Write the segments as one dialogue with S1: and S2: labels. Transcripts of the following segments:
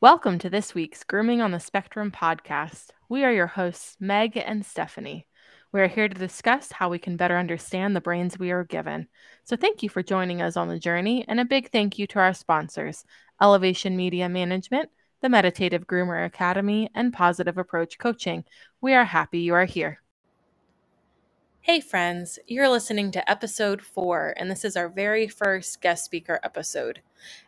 S1: Welcome to this week's Grooming on the Spectrum podcast. We are your hosts, Meg and Stephenie. We are here to discuss how we can better understand the brains we are given. So, thank you for joining us on the journey, and a big thank you to our sponsors Elevation Media Management, the Meditative Groomer Academy, and Pawsitive Approach Coaching. We are happy you are here. Hey, friends, you're listening to episode four, and this is our very first guest speaker episode.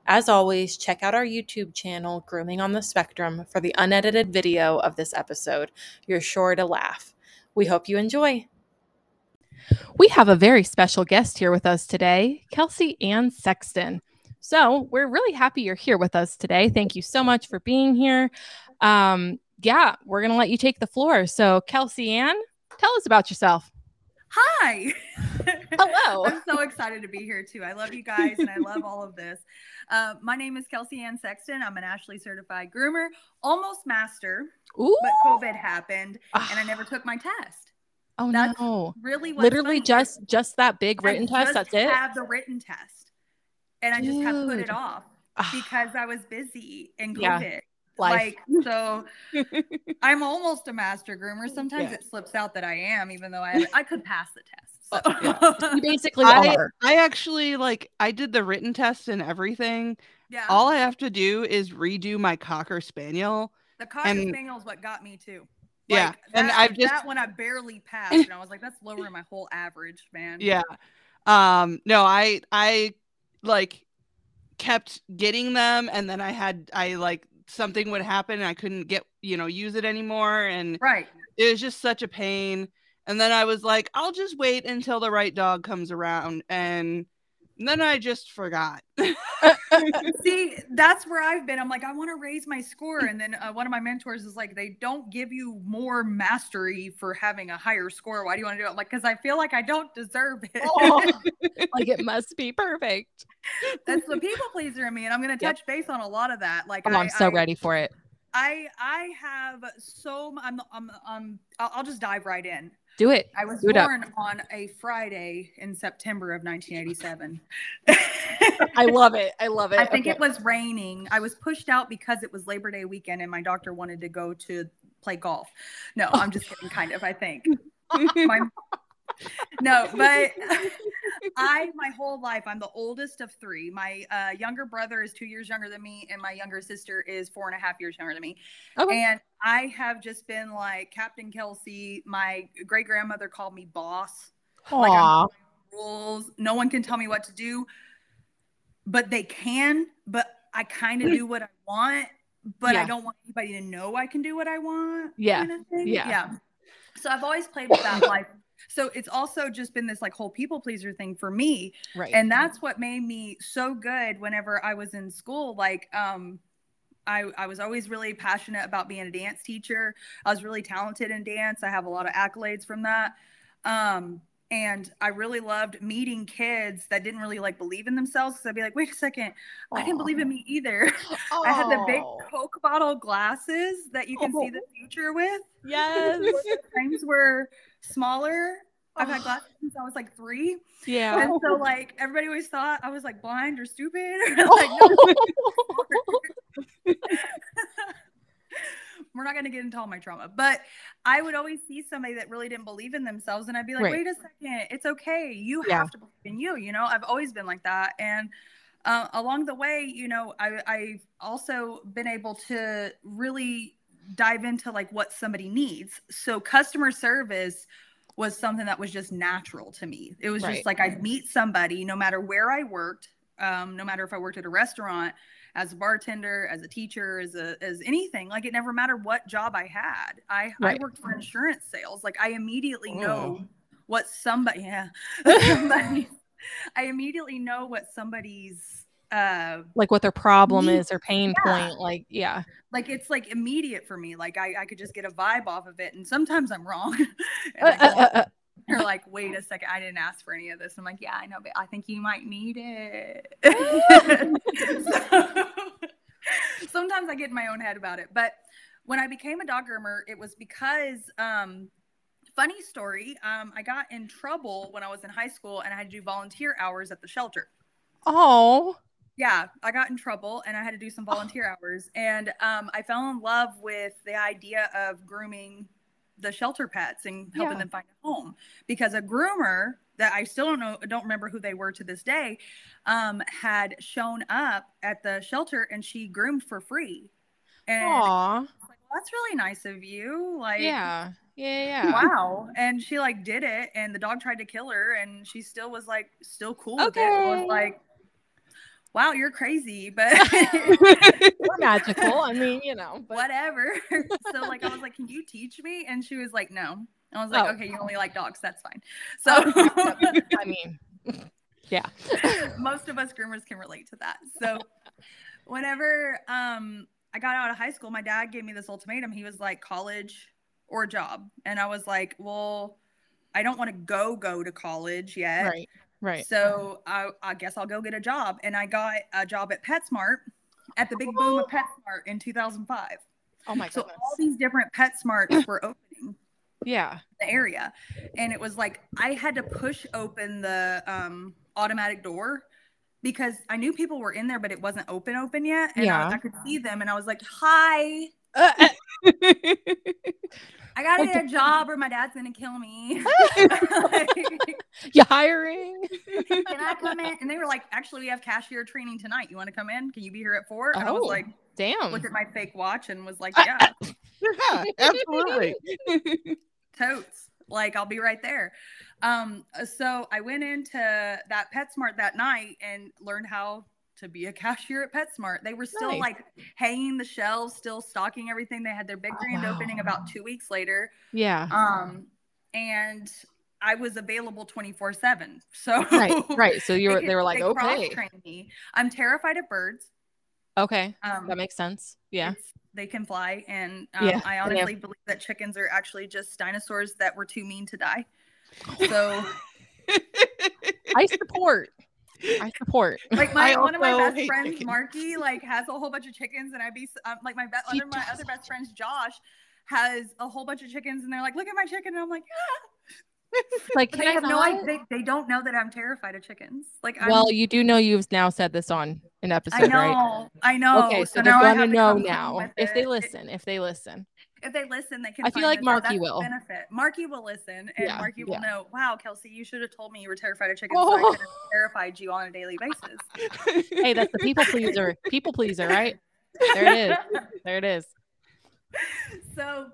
S1: As always, check out our YouTube channel, Grooming on the Spectrum, for the unedited video of this episode. You're sure to laugh. We hope you enjoy. We have a very special guest here with us today, Kelsey Ann Sexton. So, we're really happy you're here with us today. Thank you so much for being here. Um, yeah, we're going to let you take the floor. So, Kelsey Ann, tell us about yourself.
S2: Hi.
S1: Hello.
S2: I'm so excited to be here too. I love you guys and I love all of this. Uh, my name is Kelsey Ann Sexton. I'm an Ashley certified groomer, almost master.
S1: Ooh.
S2: But COVID happened and I never took my test.
S1: Oh
S2: That's
S1: no.
S2: Really,
S1: Literally just just that big
S2: I
S1: written test. That's it.
S2: Have the written test, and I just have put it off
S1: Ah,
S2: because I was busy and
S1: Yeah.
S2: COVID.
S1: Life.
S2: Like so, I'm almost a master groomer. Sometimes
S1: Yeah.
S2: it slips out that I am, even though I I could pass the test. So.
S1: Oh, you basically
S3: I,
S1: are.
S3: I actually like I did the written test and everything.
S2: yeah.
S3: All I have to do is redo my cocker spaniel.
S2: The cocker
S3: And-
S2: spaniel is what got me too.
S3: Yeah,
S2: Like,
S3: and
S2: that-
S3: I've just-
S2: that one I barely passed, and I was like, "That's lowering my whole average, man."
S3: Yeah. Um no, I I like kept getting them and then I had I like something would happen and I couldn't get, you know, use it anymore and
S2: Right.
S3: it was just such a pain. And then I was like, I'll just wait until the right dog comes around and then I just forgot.
S2: See, that's where I've been. I'm like, I want to raise my score, and then uh, one of my mentors is like, they don't give you more mastery for having a higher score. Why do you want to do it? I'm like, because I feel like I don't deserve it.
S1: Oh, like it must be perfect.
S2: that's the people pleaser in me, and I'm going to
S1: Yep.
S2: touch base on a lot of that. Like,
S1: Oh,
S2: I,
S1: I'm so
S2: I,
S1: ready for it.
S2: I I have so I'm I'm um I'll, I'll just dive right in.
S1: Do it.
S2: I was
S1: it up.
S2: born on a Friday in September of 1987.
S1: I love it. I love it.
S2: I think
S1: Okay.
S2: it was raining. I was pushed out because it was Labor Day weekend and my doctor wanted to go to play golf. No, I'm just kidding, kind of, I think. My- no, but I, my whole life, I'm the oldest of three. My uh, younger brother is two years younger than me, and my younger sister is four and a half years younger than me.
S1: Okay.
S2: And I have just been like Captain Kelsey. My great grandmother called me boss. like, rules. No one can tell me what to do, but they can. But I kind of do what I want, but
S1: Yeah.
S2: I don't want anybody to know I can do what I want.
S1: Yeah.
S2: kind of.
S1: Yeah.
S2: Yeah. So I've always played with that life. So it's also just been this like whole people pleaser thing for me.
S1: right.
S2: And that's what made me so good whenever I was in school. Like, um, I, I was always really passionate about being a dance teacher. I was really talented in dance. I have a lot of accolades from that. Um, and I really loved meeting kids that didn't really like believe in themselves. Cause I'd be like, wait a second, I didn't believe in me either. I had the big
S1: Oh,
S2: Coke bottle glasses that you can see the future with.
S1: Yes.
S2: Frames were smaller. I've had
S1: Oh.
S2: glasses since I was like three.
S1: Yeah.
S2: And so like everybody always thought I was like blind or stupid. like, no, we're not gonna get into all my trauma. But I would always see somebody that really didn't believe in themselves and I'd be like,
S1: Right.
S2: wait a second, it's okay. You
S1: Yeah.
S2: have to believe in you, you know. I've always been like that. And uh, along the way, you know, I, I've also been able to really dive into like what somebody needs. So customer service was something that was just natural to me. It was
S1: Right.
S2: just like I'd meet somebody no matter where I worked, um, no matter if I worked at a restaurant, as a bartender, as a teacher, as a as anything. Like it never mattered what job I had. I
S1: Right.
S2: I worked for insurance sales. Like I immediately know
S3: Oh.
S2: what somebody yeah somebody I immediately know what somebody's uh
S1: like what their problem
S2: Me-
S1: is or pain
S2: Yeah.
S1: point. Like, yeah.
S2: like it's like immediate for me. Like I, I could just get a vibe off of it. And sometimes I'm wrong. and
S1: Uh, uh,
S2: They're like, wait a second, I didn't ask for any of this. I'm like, yeah, I know, but I think you might need it. So- sometimes I get in my own head about it. But when I became a dog groomer, it was because um funny story, um, I got in trouble when I was in high school and I had to do volunteer hours at the shelter.
S1: Oh,
S2: yeah, I got in trouble and I had to do some volunteer hours. And um, I fell in love with the idea of grooming the shelter pets and helping
S1: Yeah.
S2: them find a home because a groomer that I still don't know, don't remember who they were to this day, um, had shown up at the shelter and she groomed for free. And I was
S1: Aw.
S2: like, well, that's really nice of you. Like,
S1: Yeah. Yeah. Yeah.
S2: wow. And she like did it and the dog tried to kill her and she still was like still cool with it.
S1: Okay.
S2: was like, wow, you're crazy, but
S1: We're magical. I mean, you know, but
S2: whatever. so like I was like, can you teach me? And she was like, no. I was like,
S1: Oh.
S2: okay, you only like dogs. That's fine. So
S1: I mean, yeah.
S2: most of us groomers can relate to that. So whenever um I got out of high school, my dad gave me this ultimatum. He was like college or job. And I was like, well, I don't want to go go to college yet.
S1: Right. Right.
S2: So I, I guess I'll go get a job. And I got a job at PetSmart at the big boom of PetSmart in 2005.
S1: Oh my
S2: god.
S1: So
S2: all these different PetSmarts were opening
S1: Yeah.
S2: the area. And it was like I had to push open the um, automatic door because I knew people were in there, but it wasn't open open yet. And I,
S1: Yeah.
S2: I could see them and I was like, hi.
S1: Uh,
S2: I gotta
S1: Like
S2: get a job or my dad's gonna kill me.
S1: you hiring?
S2: Can I come in? And they were like, actually, we have cashier training tonight. You want to come in? Can you be here at four? And I was
S1: Oh.
S2: like,
S1: Damn.
S2: looked at my fake watch and was like, yeah,
S3: yeah, absolutely.
S2: totes. Like, I'll be right there. Um, so I went into that PetSmart that night and learned how to be a cashier at PetSmart. They were still
S1: Nice.
S2: like hanging the shelves, still stocking everything. They had their big
S1: Oh,
S2: grand
S1: wow.
S2: opening about two weeks later.
S1: Yeah.
S2: Um, and I was available 24 seven. So
S1: Right. Right. So you were.
S2: could-
S1: They were like, okay.
S2: cross-trained me. I'm terrified of birds.
S1: Okay.
S2: Um,
S1: That makes sense. Yeah.
S2: they can fly, and um,
S1: Yeah,
S2: I
S1: they have-
S2: honestly believe that chickens are actually just dinosaurs that were too mean to die. So,
S1: I support. I support.
S2: like my
S3: I
S2: one of my best friends,
S3: chickens.
S2: Marky, like has a whole bunch of chickens, and I be um, like my be-
S1: She
S2: other my other best friends, Josh, has a whole bunch of chickens, and they're like, "Look at my chicken," and I'm like, "Yeah."
S1: Like, can
S2: they
S1: I
S2: have no idea. They, they don't know that I'm terrified of chickens. Like, I'm,
S1: Well, you do know you've now said this on an episode,
S2: I know,
S1: right?
S2: I know.
S1: Okay, so,
S2: so
S1: they're
S2: now
S1: gonna
S2: have
S1: know now if they listen. If they listen,
S2: if they listen, they can.
S1: I feel like. Marky will.
S2: benefit. Marky will listen, and
S1: Yeah,
S2: Marky will
S1: yeah.
S2: know. Wow, Kelsey, you should have told me you were terrified of chickens, so I
S1: Oh.
S2: could have terrified you on a daily basis.
S1: hey, that's the people pleaser. People pleaser, right? There it is. There it is.
S2: so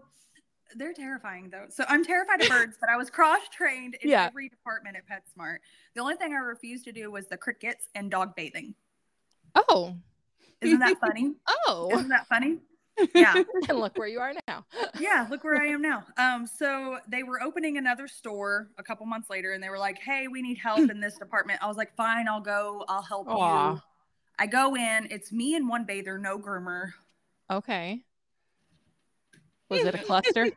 S2: they're terrifying though. So I'm terrified of birds, but I was cross trained in
S1: Yeah.
S2: every department at PetSmart. The only thing I refused to do was the crickets and dog bathing.
S1: Oh,
S2: Isn't that funny?
S1: oh,
S2: Isn't that funny? Yeah.
S1: and look where you are now.
S2: yeah look where i am now um so they were opening another store a couple months later and they were like hey we need help in this department i was like fine i'll go i'll help
S1: Aw.
S2: you i go in it's me and one bather no groomer
S1: Okay. Was it a cluster?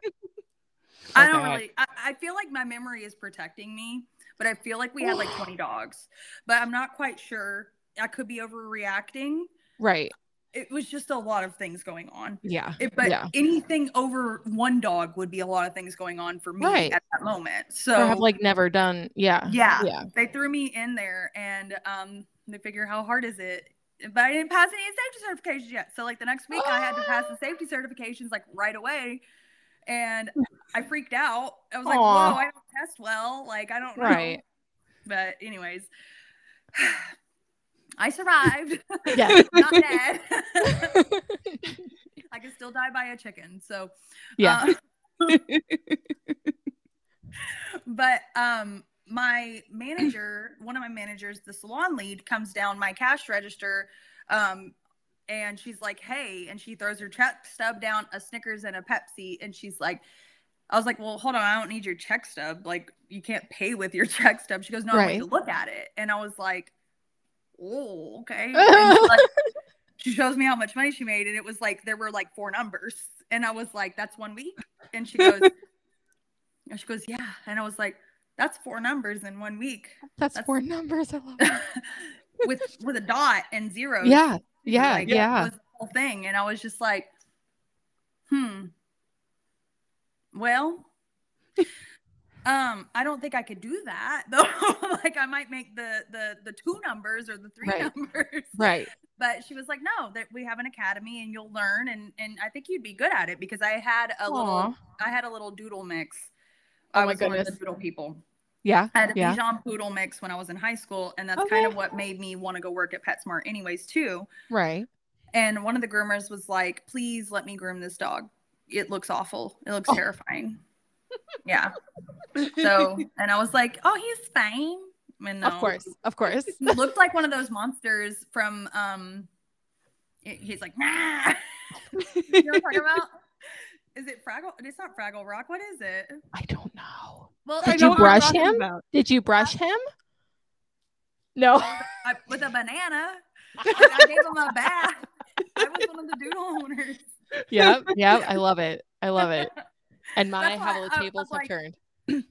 S2: i don't
S1: Okay.
S2: really I, I feel like my memory is protecting me but i feel like we had like 20 dogs but i'm not quite sure i could be overreacting
S1: Right.
S2: It was just a lot of things going on
S1: Yeah.
S2: It, but
S1: Yeah.
S2: anything over one dog would be a lot of things going on for me
S1: Right.
S2: at that moment
S1: Or
S2: so
S1: have like never done. Yeah.
S2: Yeah.
S1: Yeah.
S2: They threw me in there and um they figure how hard is it? But I didn't pass any safety certifications yet. So like the next week I had to pass the safety certifications like right away. And I freaked out. I was like,
S1: Aw.
S2: whoa, I don't test well. Like I don't know.
S1: Right.
S2: But anyways. I survived.
S1: Yes.
S2: Not dead. I could still die by a chicken. So
S1: yeah.
S2: uh, but um my manager one of my managers the salon lead comes down my cash register um and she's like hey and she throws her check stub down a snickers and a pepsi and she's like i was like well hold on i don't need your check stub like you can't pay with your check stub she goes no i want
S1: Right.
S2: to look at it and i was like oh okay like, she shows me how much money she made and it was like there were like four numbers and i was like that's one week and she goes and she goes yeah and i was like that's four numbers in one week
S1: That's,
S2: that's-
S1: four numbers. I love it.
S2: with with a dot and zeros
S1: Yeah. Yeah.
S2: Like, it
S1: yeah.
S2: was the whole thing and i was just like hmm well Um, I don't think I could do that though. like I might make the the the two numbers or the three
S1: Right.
S2: numbers.
S1: Right.
S2: But she was like, "No, that we have an academy and you'll learn and and I think you'd be good at it because I had a
S1: Aw.
S2: little I had a little doodle mix.
S1: Oh
S2: I
S1: my
S2: was one of the
S1: goodness.
S2: doodle people.
S1: Yeah.
S2: I had a
S1: Yeah.
S2: Bichon poodle mix when I was in high school, and that's kind of what made me want to go work at PetSmart, anyways, too.
S1: Right.
S2: And one of the groomers was like, "Please let me groom this dog. It looks awful. It looks
S1: Oh.
S2: terrifying." Yeah. So, and I was like, "Oh, he's fine." And
S1: Of course. Of course.
S2: he looked like one of those monsters from um. it- he's like, nah. you know what I'm talking about? Is it Fraggle? It's not Fraggle Rock. What is it?
S1: I don't know.
S2: Well,
S1: Did
S3: know
S1: you brush him?
S3: about.
S1: Did you brush him? No.
S2: I, with a banana. I, I gave him a bath. I was one of the doodle owners.
S1: yep. Yep. I love it. I love it. And my
S2: That's
S1: how the
S2: I-
S1: tables have
S2: like-
S1: turned.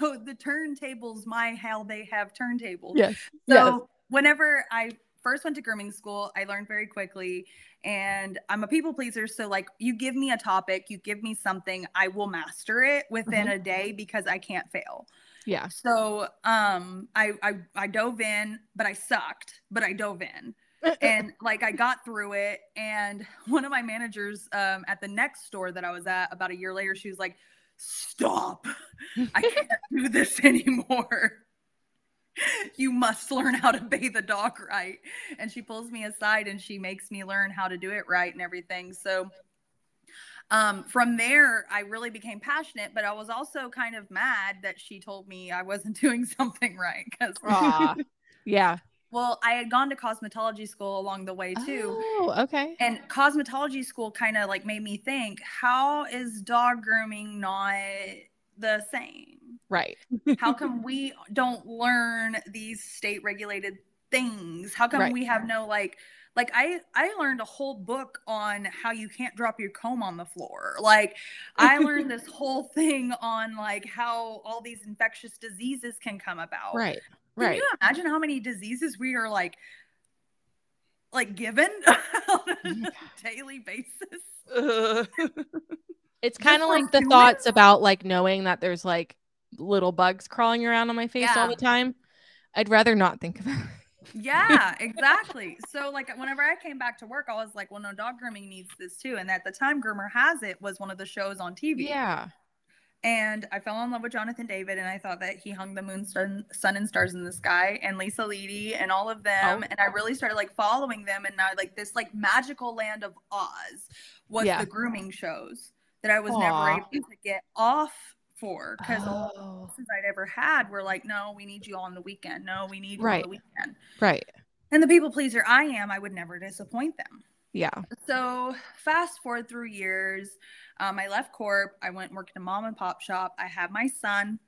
S2: So the turntables, my how they have turntables.
S1: Yes.
S2: So
S1: yes.
S2: whenever I first went to grooming school, I learned very quickly, and I'm a people pleaser. So like, you give me a topic, you give me something, I will master it within
S1: Mhm.
S2: a day because I can't fail.
S1: Yeah.
S2: So um, I, I I dove in, but I sucked, but I dove in. And like I got through it. And one of my managers um, at the next store that I was at about a year later, she was like, "Stop! I can't do this anymore. You must learn how to bathe a dog right." And she pulls me aside and she makes me learn how to do it right and everything. So. Um, from there, I really became passionate, but I was also kind of mad that she told me I wasn't doing something right because
S1: Yeah.
S2: Well, I had gone to cosmetology school along the way too.
S1: Oh, okay.
S2: And cosmetology school kind of like made me think, how is dog grooming not the same?
S1: Right.
S2: How come we don't learn these state regulated things? How come
S1: Right.
S2: we have no like like I I learned a whole book on how you can't drop your comb on the floor. Like I learned this whole thing on like how all these infectious diseases can come about.
S1: Right.
S2: Can
S1: Right.
S2: you imagine how many diseases we are like like given on a daily basis?
S1: It's kind of like the thoughts about like knowing that there's like little bugs crawling around on my face all the time. I'd rather not think about it.
S2: Yeah, exactly. so like whenever I came back to work, I was like, well, no, dog grooming needs this too. And at the time, Groomer Has It was one of the shows on TV.
S1: Yeah.
S2: And I fell in love with Jonathan David, and I thought that he hung the moon, sun, sun and stars in the sky, and Lisa Leady, and all of them.
S1: Oh.
S2: And I really started like following them, and now like this like magical land of Oz was
S1: Yeah.
S2: the grooming shows that I was never able to get off for because all the
S1: Oh,
S2: I'd ever had were like, no, we need you on the weekend. No, we need you
S1: Right.
S2: on the weekend.
S1: right.
S2: And the people pleaser I am, I would never disappoint them.
S1: Yeah.
S2: So fast forward through years, um, I left Corp. I went and worked in a mom and pop shop. I have my son,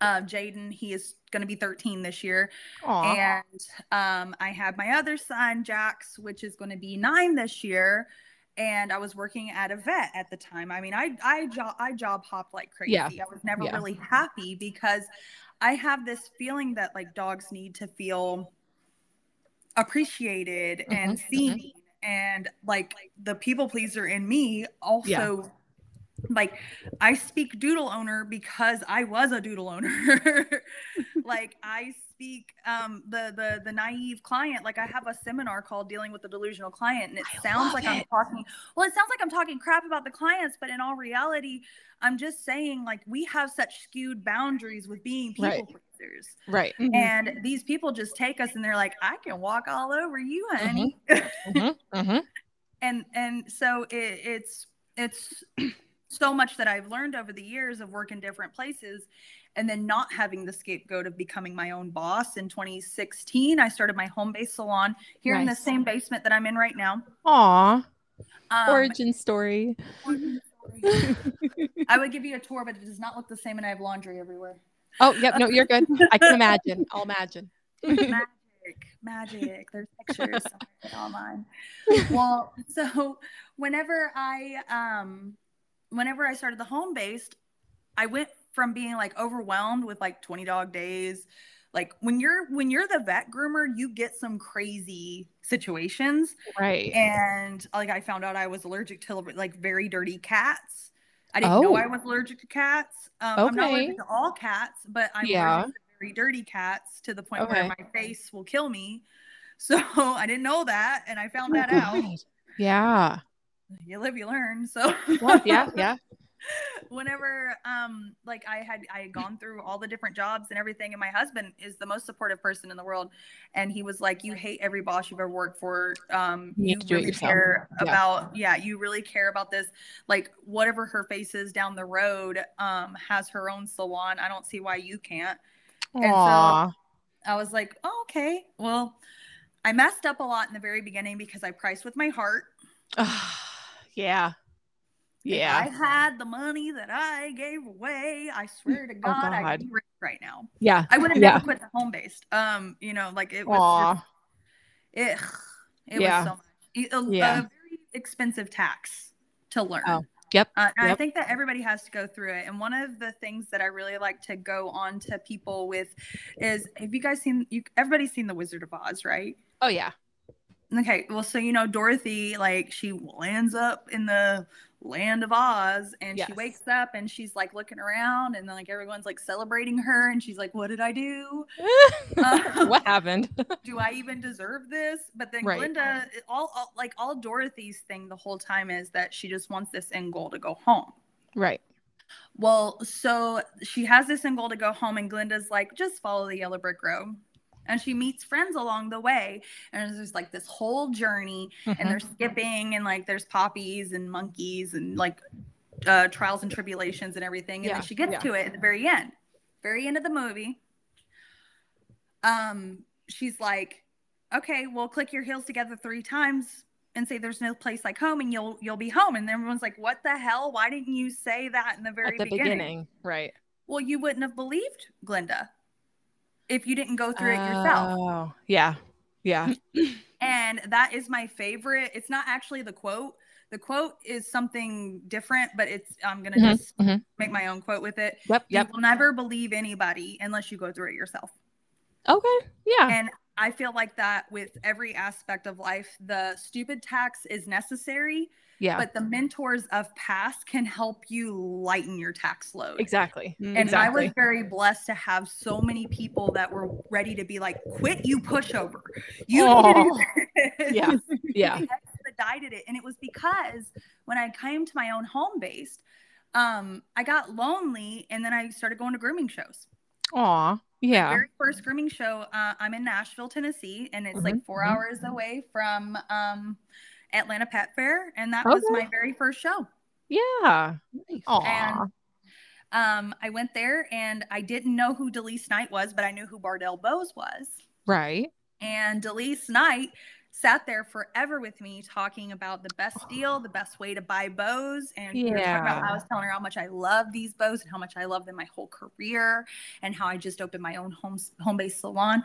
S2: uh, Jaden. He is going to be 13 this year.
S1: Aw.
S2: And um, I have my other son, Jax, which is going to be nine this year. And I was working at a vet at the time. I mean, I I job I job hopped like crazy.
S1: Yeah.
S2: I was never
S1: Yeah.
S2: really happy because I have this feeling that like dogs need to feel appreciated and
S1: Mhm, mhm.
S2: And like the people pleaser in me also like I speak doodle owner because I was a doodle owner. like I speak um the the the naive client like I have a seminar called dealing with the delusional client and it
S1: I
S2: sounds like I'm talking well it sounds like I'm talking crap about the clients but in all reality I'm just saying like we have such skewed boundaries with being people
S1: Right.
S2: Pleasers.
S1: Right.
S2: And these people just take us and they're like, I can walk all over you, honey.
S1: hmm hmm
S2: and and so it, it's it's so much that I've learned over the years of working different places and then not having the scapegoat of becoming my own boss in 2016 I started my home-based salon here in the same basement that I'm in right now
S1: Aw.
S2: um,
S1: Origin story.
S2: I would give you a tour but it does not look the same and I have laundry everywhere
S1: Oh, yep. No, you're good. I can imagine. I'll imagine.
S2: magic magic there's pictures online well so whenever i um whenever i started the home based i went from being like overwhelmed with like 20 dog days like when you're when you're the vet groomer you get some crazy situations
S1: Right.
S2: and like i found out i was allergic to like very dirty cats I didn't know
S1: Oh.
S2: I was allergic to cats. Um, I'm not allergic to all cats, but I'm
S1: Yeah.
S2: allergic to very dirty cats to the point
S1: Okay.
S2: where my face will kill me. So I didn't know that, and I found
S1: Oh,
S2: that out.
S1: God. Yeah.
S2: You live, you learn. So
S1: Yeah. Yeah. Yeah.
S2: whenever um like i had i had gone through all the different jobs and everything and my husband is the most supportive person in the world and he was like you hate every boss you've ever worked for. Um
S1: You
S2: you really care
S1: Yeah.
S2: about yeah you really care about this. Like whatever her face is down the road um has her own salon. I don't see why you can't. And so- i was like oh, okay. Well i messed up a lot in the very beginning because i priced with my heart.
S1: Yeah.
S2: If
S1: Yeah.
S2: I had the money that I gave away, I swear to God,
S1: Oh, God.
S2: could be rich right now.
S1: Yeah.
S2: I would have
S1: Yeah.
S2: never quit the home based. Um, you know, like it was just, it, it
S1: Yeah.
S2: was so much. A, a
S1: Yeah.
S2: very expensive tax to learn.
S1: Oh, yep,
S2: Uh, and I think that everybody has to go through it. And one of the things that I really like to go on to people with is have you guys seen you everybody's seen The Wizard of Oz, right?
S1: Oh yeah.
S2: Okay, well, so you know, Dorothy, like, she lands up in the land of Oz and she wakes up and she's like looking around and then like everyone's like celebrating her and she's like, What did I do? Uh,
S1: what happened?
S2: Do I even deserve this? But then
S1: Right.
S2: Glinda, all, all like all Dorothy's thing the whole time is that she just wants this end goal to go home.
S1: right.
S2: Well, so she has this end goal to go home, and Glinda's like, just follow the yellow brick road. And she meets friends along the way, and there's like this whole journey, and
S1: Mhm.
S2: they're skipping, and like there's poppies and monkeys, and like uh, trials and tribulations and everything. And
S1: Yeah,
S2: then she gets
S1: yeah.
S2: to it at the very end, very end of the movie. Um, she's like, okay, well, click your heels together three times and say there's no place like home and you'll you'll be home and everyone's like what the hell why didn't you say that in the very
S1: At the
S2: beginning?
S1: beginning. Right.
S2: well you wouldn't have believed glinda if you didn't go through it yourself
S1: Oh, yeah. Yeah.
S2: and that is my favorite it's not actually the quote the quote is something different but it's i'm gonna
S1: Mhm,
S2: just
S1: mhm.
S2: make my own quote with it
S1: Yep. Yep.
S2: you will never believe anybody unless you go through it yourself
S1: Okay. Yeah.
S2: And I feel like that with every aspect of life, the stupid tax is necessary,
S1: Yeah.
S2: but the mentors of past can help you lighten your tax load.
S1: exactly.
S2: And
S1: exactly.
S2: I was very blessed to have so many people that were ready to be like, quit, you pushover. You need to do this."
S1: Yeah. Yeah.
S2: They expedited it. And it was because when I came to my own home based, um, I got lonely and then I started going to grooming shows
S1: Aw. Yeah.
S2: very first grooming show uh, i'm in nashville tennessee and it's like
S1: Mhm,
S2: 4
S1: mhm.
S2: hours away from um, atlanta pet fair and that was my very first show
S1: Yeah. Aw.
S2: and um, i went there and i didn't know who delise knight was but i knew who bardel bows was
S1: Right.
S2: and delise knight sat there forever with me talking about the best deal the best way to buy bows and we were talking about,
S1: Yeah.
S2: i was telling her how much i love these bows and how much i love them my whole career and how i just opened my own home home-based salon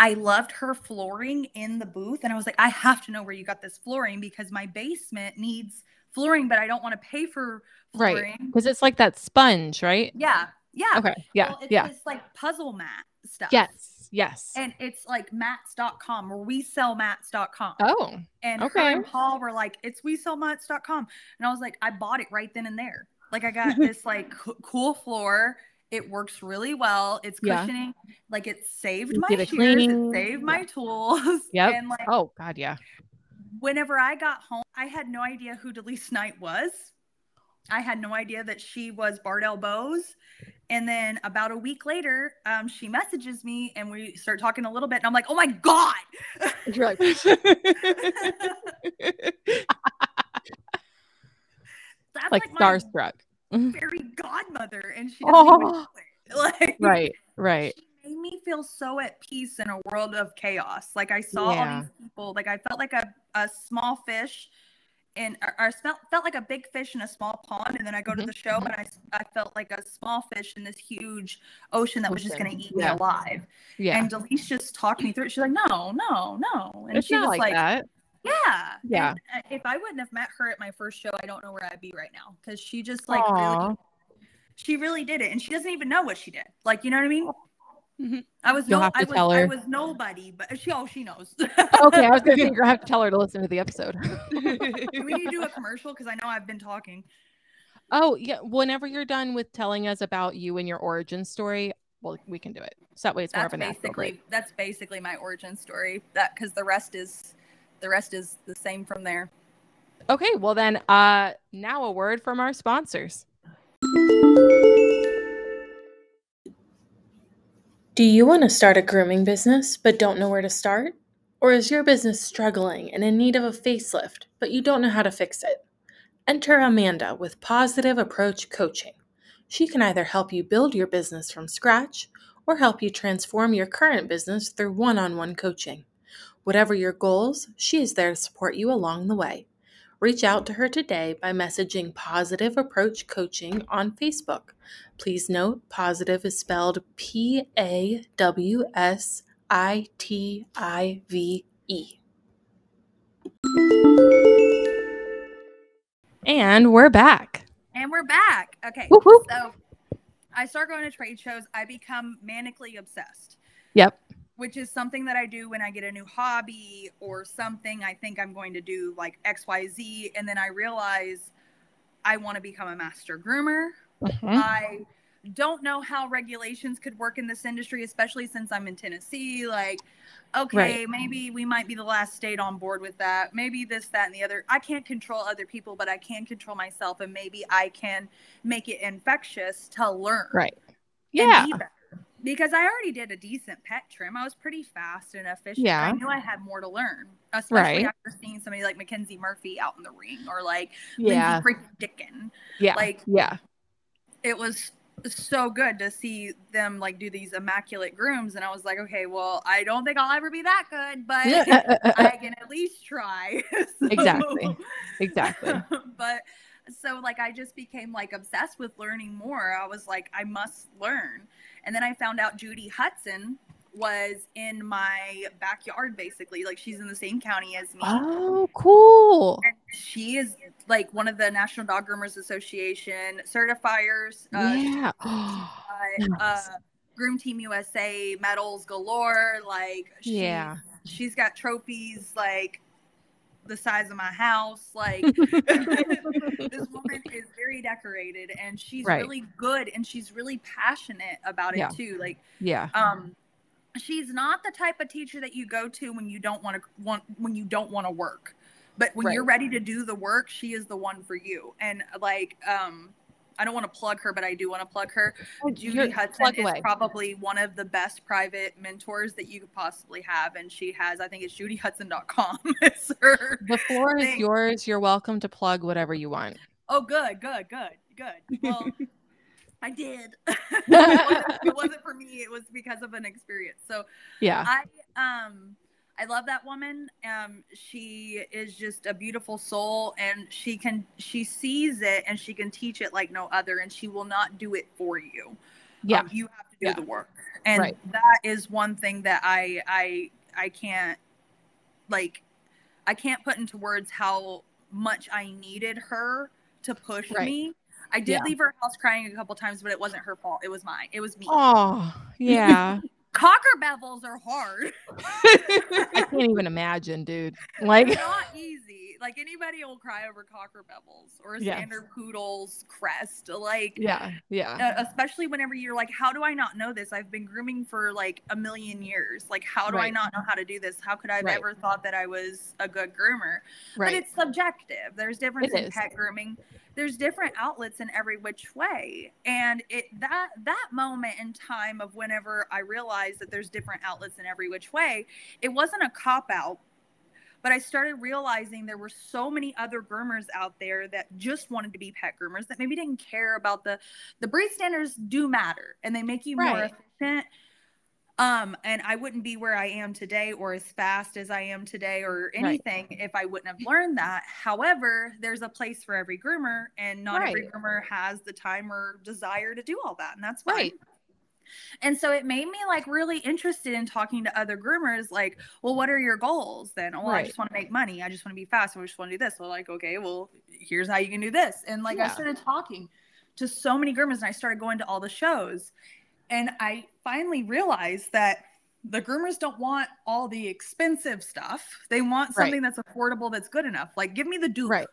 S2: i loved her flooring in the booth and i was like i have to know where you got this flooring because my basement needs flooring but i don't want to pay for
S1: Right.
S2: flooring
S1: Because it's like that sponge, right?
S2: yeah yeah
S1: Okay. Yeah.
S2: well, it's
S1: yeah.
S2: this like puzzle mat stuff
S1: Yes. Yes.
S2: and it's like mats.com or we sell mats.com
S1: oh.
S2: and
S1: Okay.
S2: her and Paul were like, it's we sell mats.com. And I was like, I bought it right then and there. Like I got this like cool floor. It works really well. It's
S1: Yeah.
S2: cushioning. Like it saved
S1: You
S2: my
S1: it
S2: shears.
S1: clean.
S2: It saved my tools.
S1: Yep.
S2: And like
S1: Oh God. Yeah.
S2: whenever I got home, I had no idea who Delise Knight was. I had no idea that she was Bardel Bows. And then about a week later, um, she messages me and we start talking a little bit. And I'm like, oh my God.
S1: You're like.
S2: That's
S1: like
S2: like, my
S1: starstruck.
S2: Fairy godmother. And she
S1: Oh.
S2: Like,
S1: Right. Right.
S2: She made me feel so at peace in a world of chaos. Like I saw
S1: Yeah.
S2: all these people, like I felt like a, a small fish and or, or felt, felt like a big fish in a small pond. And then I go to
S1: Mhm,
S2: the show and I, I felt like a small fish in this huge ocean that was just going to eat
S1: yeah.
S2: me alive.
S1: Yeah.
S2: And Delise just talked me through it. She's like, no, no, no. And
S1: it's
S2: she was
S1: like,
S2: like,
S1: that.
S2: Yeah.
S1: Yeah.
S2: And, uh, if I wouldn't have met her at my first show, I don't know where I'd be right now. Cause she just like really, she really did it. And she doesn't even know what she did. Like, you know what I mean?
S3: Mhm.
S2: I was
S1: You'll
S2: no,
S1: have to
S2: I was,
S1: tell
S2: I was nobody, but she, oh, she knows.
S1: okay, I was gonna say you have to tell her to listen to the episode.
S2: we need to do a commercial? Cause I know I've been talking.
S1: Oh, yeah. Whenever you're done with telling us about you and your origin story, well, we can do it. So that way it's more of an natural
S2: basically that's basically my origin story. That because the rest is the rest is the same from there.
S1: Okay, well then uh now a word from our sponsors. Do you want to start a grooming business but don't know where to start? Or is your business struggling and in need of a facelift, but you don't know how to fix it? Enter Amanda with Pawsitive Approach Coaching. She can either help you build your business from scratch or help you transform your current business through one on one coaching. Whatever your goals, she is there to support you along the way. Reach out to her today by messaging Pawsitive Approach Coaching on Facebook. Please note, positive is spelled P A W S I T I V E. And we're back.
S2: And we're back. Okay.
S1: Woo-hoo.
S2: So I start going to trade shows. I become manically obsessed.
S1: Yep.
S2: Which is something that I do when I get a new hobby or something I think I'm going to do like XYZ. And then I realize I want to become a master groomer.
S1: Mhm.
S2: I don't know how regulations could work in this industry, especially since I'm in Tennessee. Like, okay, maybe we might be the last state on board with that. Maybe this, that, and the other. I can't control other people, but I can control myself, and maybe I can make it infectious to learn.
S1: Right. Yeah.
S2: be better. Because I already did a decent pet trim. I was pretty fast and efficient.
S1: Yeah.
S2: I knew I had more to learn, especially
S1: Right.
S2: after seeing somebody like Mackenzie Murphy out in the ring or like
S1: Yeah.
S2: Lindsay freaking Dickin
S1: Yeah.
S2: like-
S1: yeah.
S2: it was so good to see them like do these immaculate grooms and i was like okay well i don't think i'll ever be that good but i can at least try So-
S1: Exactly. Exactly.
S2: but so like i just became like obsessed with learning more i was like i must learn and then i found out judy hudson was in my backyard basically like she's in the same county as me
S1: Oh, cool.
S2: and she is like one of the national dog groomers association certifiers uh,
S1: yeah.
S2: got, uh, Groom Team USA medals galore. Like, she,
S1: Yeah.
S2: she's got trophies like the size of my house. Like, this woman is very decorated and she's
S1: Right.
S2: really good and she's really passionate about it
S1: Yeah.
S2: too. Like,
S1: yeah.
S2: um, she's not the type of teacher that you go to when you don't want to want when you don't want to work. But when you're ready to do the work, she is the one for you. And like, um, I don't want to plug her, but I do want to plug her. Judy
S1: Oh, You're-
S2: Hudson is
S1: away.
S2: probably one of the best private mentors that you could possibly have. And she has, I think it's judyhudson.com. it's her.
S1: The floor is yours. You're welcome to plug whatever you want.
S2: Oh, good, good, good, good. Well, I did. it, wasn't, it wasn't for me. It was because of an experience. So
S1: Yeah.
S2: I um I love that woman. Um she is just a beautiful soul and she can she sees it and she can teach it like no other and she will not do it for you.
S1: Yeah.
S2: Um, you have to do
S1: Yeah.
S2: the work. And
S1: Right.
S2: that is one thing that I I I can't like I can't put into words how much I needed her to push
S1: Right.
S2: me. I did
S1: Yeah.
S2: leave her house crying a couple times, but it wasn't her fault. It was mine. It was me.
S1: Oh, yeah.
S2: Cocker bevels are hard.
S1: I can't even imagine, dude. Like,
S2: It's not easy. Like anybody will cry over cocker bevels or a
S1: Yes.
S2: standard poodle's crest. Like,
S1: yeah, yeah,
S2: uh, especially whenever you're like, how do I not know this? I've been grooming for like a million years. Like, how do I not know how to do this? How could I have
S1: Right.
S2: ever thought that I was a good groomer?
S1: Right.
S2: But it's subjective. There's difference
S1: It
S2: in
S1: is.
S2: pet grooming. There's different outlets in every which way. And it that that moment in time of whenever I realized that there's different outlets in every which way, it wasn't a cop out. But I started realizing there were so many other groomers out there that just wanted to be pet groomers that maybe didn't care about the the breed standards do matter and they make you more efficient. Um, and I wouldn't be where I am today or as fast as I am today or
S1: Right.
S2: anything if I wouldn't have learned that. However, there's a place for every groomer, and not every groomer has the time or desire to do all that, and that's fine.
S1: Right.
S2: And so it made me like really interested in talking to other groomers, like, well, what are your goals then? Well, I just want to make money. I just want to be fast. I just want to do this. So like, okay, well, here's how you can do this. And like I started talking to so many groomers and I started going to all the shows. And I finally realized that the groomers don't want all the expensive stuff. They want
S1: Right.
S2: something that's affordable, that's good enough. Like, give me the dupe.
S1: Right.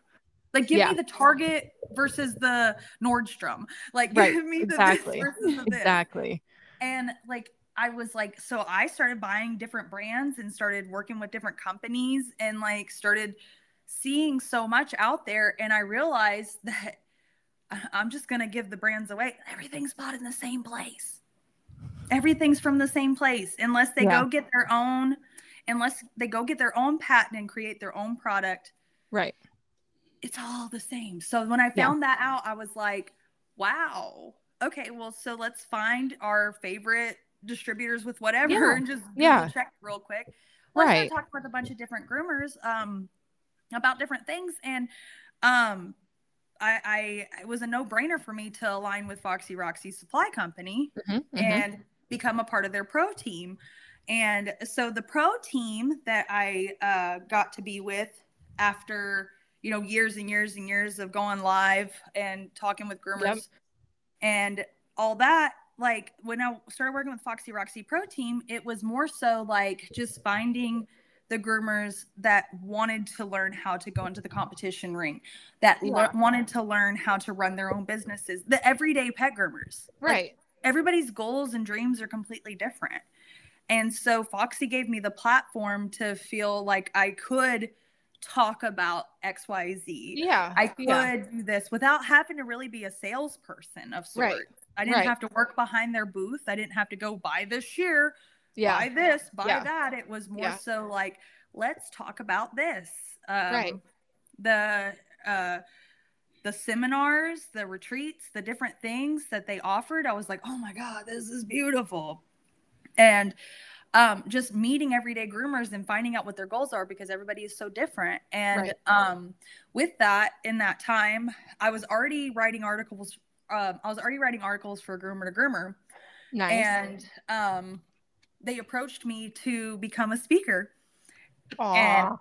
S2: Like give
S1: Yeah.
S2: me the Target versus the Nordstrom. Like
S1: Right,
S2: give me
S1: exactly.
S2: the this versus the this.
S1: Exactly.
S2: And like I was like, so I started buying different brands and started working with different companies and like started seeing so much out there. And I realized that I'm just gonna give the brands away. Everything's bought in the same place. Everything's from the same place, unless they
S1: Yeah.
S2: go get their own, unless they go get their own patent and create their own product
S1: Right.
S2: it's all the same. So when I
S1: Yeah.
S2: found that out, I was like, wow. Okay, well, so let's find our favorite distributors with whatever
S1: Yeah.
S2: and just Google
S1: Yeah.
S2: check real quick. Well,
S1: Right.
S2: started talking with a bunch of different groomers um, about different things, and um, I, I it was a no brainer for me to align with Foxy Roxy Supply Company
S1: Mhm, mhm.
S2: and become a part of their pro team. And so the pro team that I uh, got to be with after you know years and years and years of going live and talking with groomers and all that like when i started working with foxy roxy pro team it was more so like just finding the groomers that wanted to learn how to go into the competition ring that le- wanted to learn how to run their own businesses the everyday pet groomers Like,
S1: right.
S2: Everybody's goals and dreams are completely different. And so Foxy gave me the platform to feel like I could talk about XYZ.
S1: Yeah.
S2: I could
S1: yeah.
S2: do this without having to really be a salesperson of sorts.
S1: Right.
S2: I didn't
S1: Right.
S2: have to work behind their booth. I didn't have to go buy this shear,
S1: Yeah.
S2: buy this, buy
S1: Yeah.
S2: that. It was more
S1: Yeah.
S2: so like, let's talk about this. Um,
S1: Right.
S2: The uh, the seminars, the retreats, the different things that they offered, I was like, oh my god, this is beautiful, and um, just meeting everyday groomers and finding out what their goals are because everybody is so different. And
S1: Right.
S2: um, with that, in that time, I was already writing articles. Um, I was already writing articles for Groomer to Groomer,
S1: Nice.
S2: and um, they approached me to become a speaker.
S1: Aw.
S2: and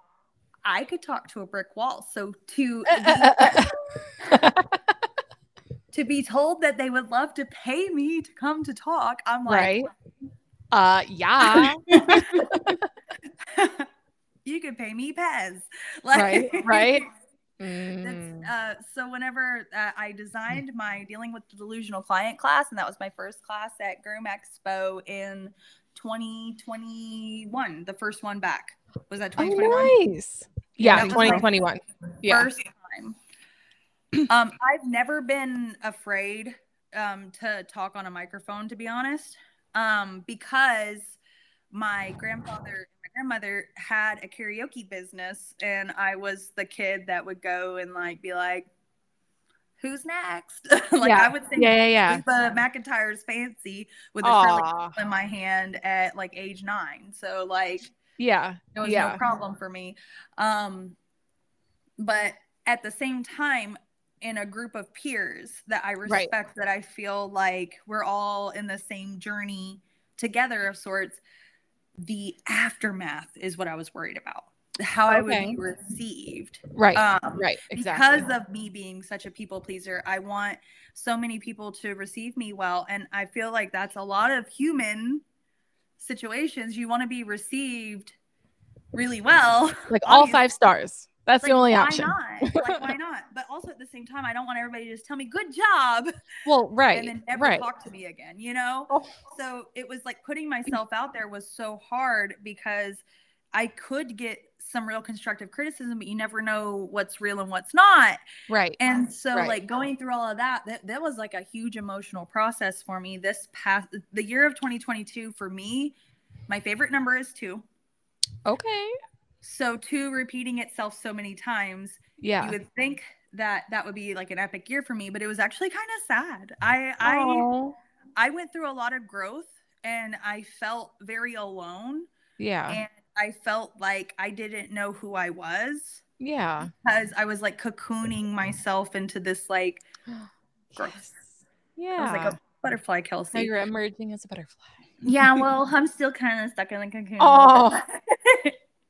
S2: I could talk to a brick wall. So to to be told that they would love to pay me to come to talk, I'm like,
S1: right. Uh yeah.
S2: you could pay me Pez.
S1: Right, right.
S2: That's,
S1: Mm.
S2: uh, so whenever uh, I designed my dealing with the delusional client class, and that was my first class at Groom Expo in 2021, the first one back was that 2021.
S1: Oh, nice. Yeah,
S2: that
S1: 2021. Yeah.
S2: first time. um, I've never been afraid um, to talk on a microphone, to be honest, um, because my grandfather and my grandmother had a karaoke business, and I was the kid that would go and like be like, "Who's next?" like
S1: Yeah.
S2: I would sing
S1: Yeah, yeah, yeah.
S2: the McEntire's "Fancy" with a Shirley in my hand at like age nine. So like
S1: Yeah.
S2: it was
S1: Yeah.
S2: no problem for me. Um, but at the same time, in a group of peers that I
S1: Right.
S2: respect, that I feel like we're all in the same journey together of sorts, the aftermath is what I was worried about. How I would be received.
S1: Right.
S2: Um,
S1: right. Exactly.
S2: because of me being such a people pleaser, I want so many people to receive me well. And I feel like that's a lot of human situations. You want to be received really well.
S1: like all five stars. That's the
S2: Like,
S1: only
S2: why
S1: option.
S2: Not? Like, why not? But also at the same time, I don't want everybody to just tell me good job
S1: Well, right.
S2: and then never
S1: right.
S2: talk to me again, you know?
S1: Oh.
S2: So it was like putting myself out there was so hard because I could get some real constructive criticism, but you never know what's real and what's not.
S1: Right.
S2: And so
S1: Right.
S2: like going through all of that, that that was like a huge emotional process for me. This past the year of 2022 for me, my favorite number is 2.
S1: Okay.
S2: So 2 repeating itself so many times,
S1: Yeah.
S2: you would think that that would be like an epic year for me, but it was actually kind of sad. I I I went through a lot of growth and I felt very alone
S1: yeah.
S2: and I felt like I didn't know who I was
S1: yeah.
S2: because I was like cocooning myself into this like Gross.
S1: Yes.
S2: I was
S1: Yeah.
S2: like a butterfly,
S1: now
S2: Kelsey.
S1: you're emerging as a butterfly.
S2: yeah, well, I'm still kind of stuck in the cocoon.
S1: Oh.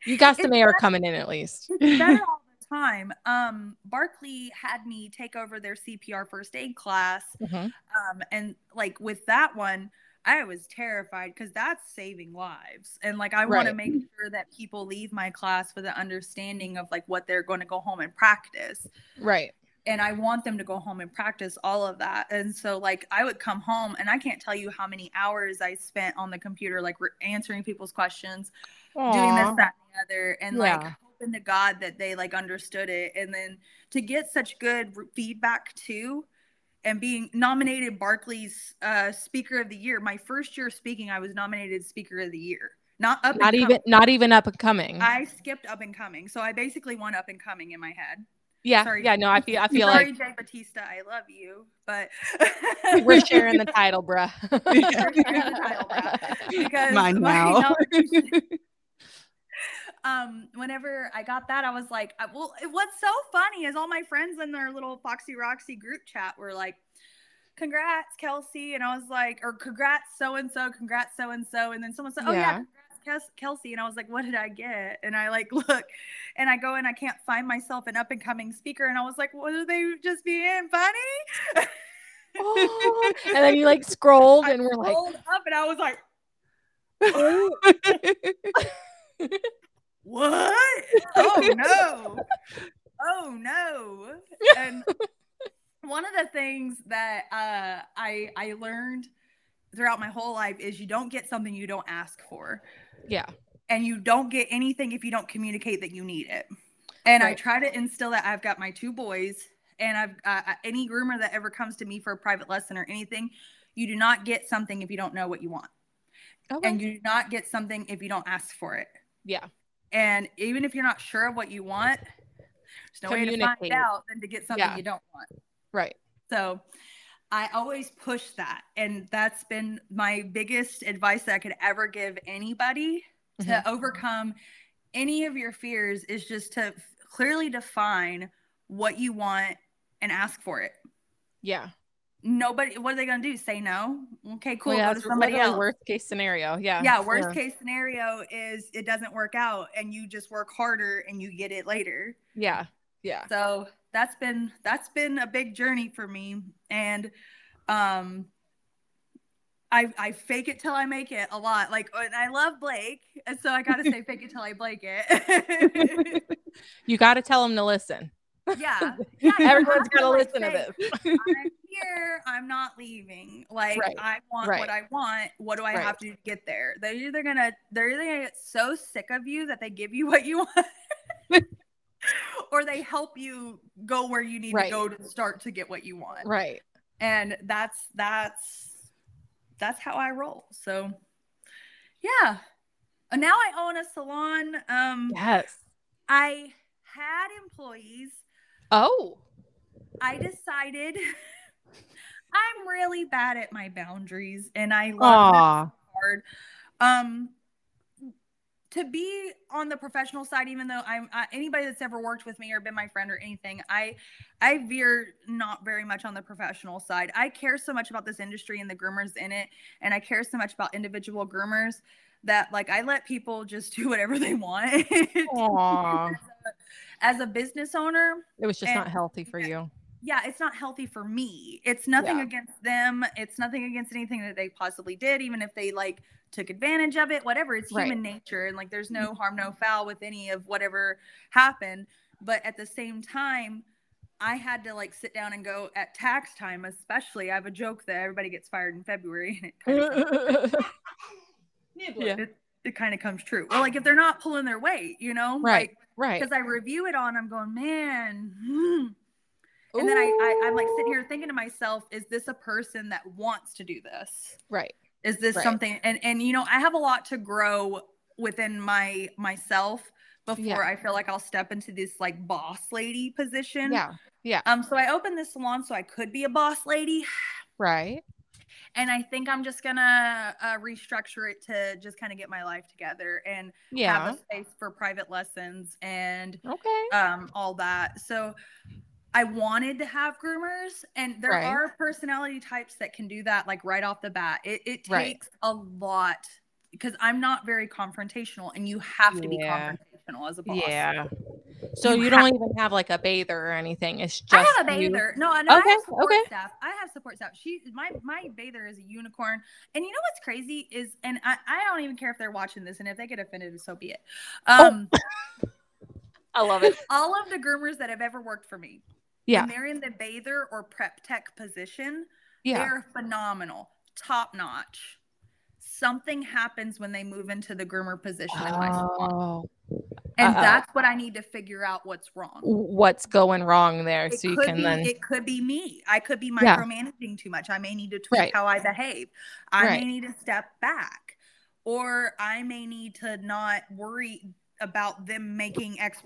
S1: You got some air coming in at least.
S2: better all the time. Um, Barkleigh had me take over their CPR first aid class,
S1: Mhm.
S2: um, and like with that one, I was terrified because that's saving lives. And like, I want to make sure that people leave my class with an understanding of like what they're going to go home and practice.
S1: Right.
S2: And I want them to go home and practice all of that. And so, like, I would come home and I can't tell you how many hours I spent on the computer, like re- answering people's questions, doing this, that, and the other, and like
S1: Yeah.
S2: hoping to God that they like understood it. And then to get such good re- feedback too, and being nominated Barkleigh uh, Speaker of the Year. My first year of speaking, I was nominated Speaker of the Year. Not up,
S1: Not
S2: and
S1: even not even up and coming.
S2: coming. I skipped up and coming, so I basically won up and coming in my head.
S1: yeah.
S2: sorry.
S1: Yeah. No, I feel I feel
S2: Sorry,
S1: like
S2: Jay Batista, I love you, but
S1: we're sharing the title, bruh.
S2: We're sharing the title, bruh. because
S3: Mine
S2: my
S3: now.
S2: Um whenever i got that i was like I- well it- what's so funny is all my friends in their little foxy roxy group chat were like congrats kelsey and i was like or congrats so and so congrats so and so and then someone said oh yeah,
S1: Yeah.
S2: kelsey and i was like what did i get? And i like look and i go and i can't find myself an up and coming speaker and i was like what are they just being funny?
S1: Oh, and then you like scrolled
S2: I
S1: and we're like,
S2: up and i was like what? Oh no. Oh no. And one of the things that uh, I I learned throughout my whole life is you don't get something you don't ask for.
S1: yeah.
S2: And you don't get anything if you don't communicate that you need it. And I try to instill that. I've got my two boys, and I've uh, any groomer that ever comes to me for a private lesson or anything, you do not get something if you don't know what you want,
S1: Okay.
S2: and you do not get something if you don't ask for it.
S1: yeah.
S2: And even if you're not sure of what you want, there's no way to find out than to get something
S1: Yeah.
S2: you don't want.
S1: Right.
S2: So I always push that. And that's been my biggest advice that I could ever give anybody to
S1: Mhm.
S2: overcome any of your fears is just to clearly define what you want and ask for it.
S1: Yeah.
S2: Nobody, what are they going to do? Say no? Okay, cool.
S1: Well, yeah,
S2: go to somebody else.
S1: worst case scenario. Yeah.
S2: yeah worst case scenario is it doesn't work out and you just work harder and you get it later
S1: Yeah. Yeah.
S2: so that's been that's been a big journey for me and um I, I fake it till I make it a lot. Like, and I love Blake, and so I gotta say, fake it till I Blake it.
S1: You got to tell them to listen.
S2: yeah, yeah,
S1: Everyone's
S2: to,
S1: got to
S2: like,
S1: listen to
S2: say,
S1: this.
S2: I'm here. I'm not leaving. Like
S1: Right,
S2: I want
S1: right.
S2: what I want. What do I
S1: Right.
S2: have to do to get there? They're either gonna they're either gonna get so sick of you that they give you what you want, or they help you go where you need to go to start to get what you want.
S1: Right.
S2: And that's that's that's how I roll. So yeah. And now I own a salon. Um
S1: Yes.
S2: I had employees
S1: Oh.
S2: I decided I'm really bad at my boundaries and I love hard. Um to be on the professional side even though I'm uh, anybody that's ever worked with me or been my friend or anything I I veer not very much on the professional side. I care so much about this industry and the groomers in it and I care so much about individual groomers that like I let people just do whatever they want.
S1: Aw.
S2: As a business owner,
S1: It was just
S2: And-
S1: not healthy for you.
S2: Yeah, it's not healthy for me. It's nothing
S1: Yeah.
S2: against them. It's nothing against anything that they possibly did, even if they like took advantage of it, whatever. It's
S1: Right.
S2: human nature. And like there's no harm, no foul with any of whatever happened. But at the same time, I had to like sit down and go at tax time, especially. I have a joke that everybody gets fired in February and it kind of
S1: yeah.
S2: it, it kind of comes true. Well, like if they're not pulling their weight, you know?
S1: Right. Right.
S2: Because I review it on, I'm going, man. hmm." And then I, I I'm like sitting here thinking to myself, is this a person that wants to do this?
S1: Right.
S2: Is this
S1: Right.
S2: something and and you know, I have a lot to grow within my myself before
S1: Yeah.
S2: I feel like I'll step into this like boss lady position.
S1: Yeah. Yeah.
S2: Um so I opened this salon so I could be a boss lady
S1: Right.
S2: and I think I'm just gonna uh, restructure it to just kind of get my life together and
S1: Yeah.
S2: have a space for private lessons and
S1: Okay.
S2: um all that so i wanted to have groomers and there
S1: Right.
S2: are personality types that can do that like right off the bat it, it
S1: Right.
S2: takes a lot because i'm not very confrontational and you have to be
S1: Yeah.
S2: confrontational as a boss
S1: Yeah. So you,
S2: You
S1: don't even have like a bather or anything. It's just
S2: I have a
S1: you-
S2: bather. No, no, I
S1: Okay,
S2: have support
S1: okay.
S2: staff. I have support staff. She, my, my bather is a unicorn. And you know what's crazy is, and I, I don't even care if they're watching this, and if they get offended, so be it.
S1: Oh.
S2: Um,
S1: I love it.
S2: all of the groomers that have ever worked for me,
S1: Yeah.
S2: when they're in the bather or prep tech position,
S1: Yeah.
S2: they're phenomenal, top notch. Something happens when they move into the groomer position in my salon,
S1: Oh,
S2: and
S1: uh-oh.
S2: that's what I need to figure out what's wrong.
S1: what's going wrong there?
S2: It
S1: so you can
S2: be,
S1: then.
S2: it could be me. I could be
S1: Yeah.
S2: micromanaging too much. I may need to tweak
S1: Right.
S2: how I behave. I
S1: Right.
S2: may need to step back, or I may need to not worry about them making X,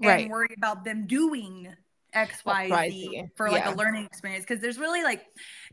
S2: Z, and
S1: Right.
S2: worry about them doing X, Y, Z for like
S1: yeah.
S2: a learning experience. Because there's really like,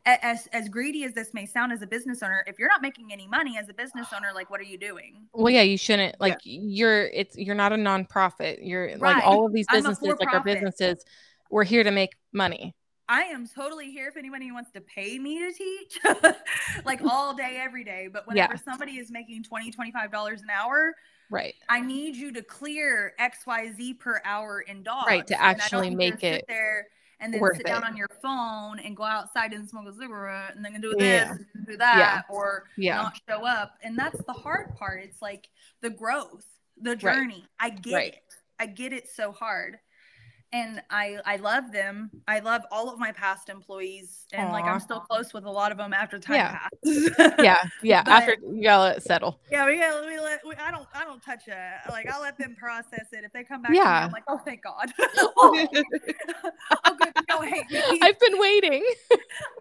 S2: as as greedy as this may sound as a business owner, if you're not making any money as a business owner, like what are you doing?
S1: Well, yeah, you shouldn't like you're it's you're not a nonprofit. You're
S2: Right.
S1: like all of these businesses, like our businesses, we're here to make money.
S2: I am totally here if anybody wants to pay me to teach, like all day, every day. But
S1: Yeah.
S2: whenever somebody is making 20 $25 an hour,
S1: Right.
S2: I need you to clear XYZ per hour in dogs.
S1: Right, to
S2: And I don't
S1: actually make it
S2: there and then sit down
S1: it.
S2: on your phone and go outside and smoke a cigarette and then do
S1: Yeah.
S2: this and do that or
S1: Yeah.
S2: not show up. And that's the hard part. It's like the growth, the journey. I get
S1: Right.
S2: it. I get it so hard. And I I love them. I love all of my past employees and like I'm still close with a lot of them after time
S1: Yeah.
S2: passes.
S1: Yeah. Yeah.
S2: But-
S1: After you gotta let it settle.
S2: Yeah, we gotta we let we, I don't I don't touch it. Like I'll let them process it. If they come back, to me,
S1: Yeah.
S2: I'm like, oh thank God. Oh, oh, good, don't hate me.
S1: I've been waiting.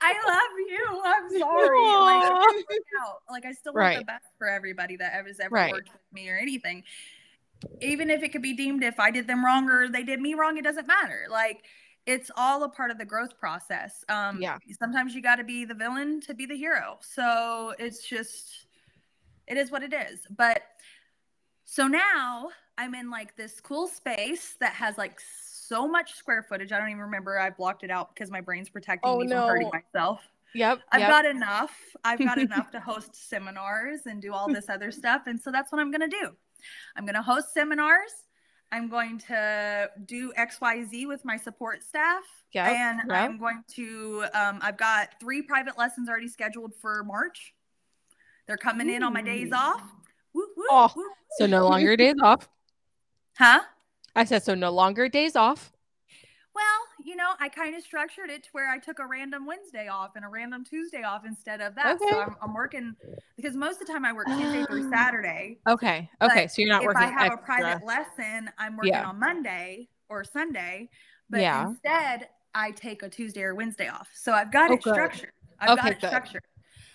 S2: I love you. I'm sorry. Like, it like I still want
S1: Right.
S2: the best for everybody that has ever
S1: Right.
S2: worked with me or anything. Even if it could be deemed if I did them wrong or they did me wrong, it doesn't matter. Like it's all a part of the growth process. Um,
S1: Yeah.
S2: Sometimes you got to be the villain to be the hero. So it's just, it is what it is. But so now I'm in like this cool space that has like so much square footage. I don't even remember. I blocked it out because my brain's protecting
S1: Oh,
S2: me from hurting myself.
S1: Yep.
S2: I've
S1: yep.
S2: got enough. I've got enough to host seminars and do all this other stuff. And so that's what I'm going to do. I'm going to host seminars. I'm going to do XYZ with my support staff.
S1: Yep,
S2: And
S1: yep.
S2: I'm going to, um, I've got three private lessons already scheduled for March. They're coming in on my days off. Woo, woo,
S1: Oh,
S2: woo.
S1: so no longer days off.
S2: Huh?
S1: I said so no longer days off.
S2: Well, you know, I kind of structured it to where I took a random Wednesday off and a random Tuesday off instead of that.
S1: Okay.
S2: So I'm, I'm working because most of the time I work Tuesday through Saturday.
S1: Okay.
S2: But
S1: Okay. So you're not
S2: if
S1: working
S2: I have
S1: extra.
S2: a private lesson, I'm working
S1: Yeah.
S2: on Monday or Sunday. But
S1: Yeah.
S2: instead, I take a Tuesday or Wednesday off. So I've got
S1: Oh,
S2: it
S1: good.
S2: structured. I've
S1: Okay,
S2: got it
S1: good.
S2: structured.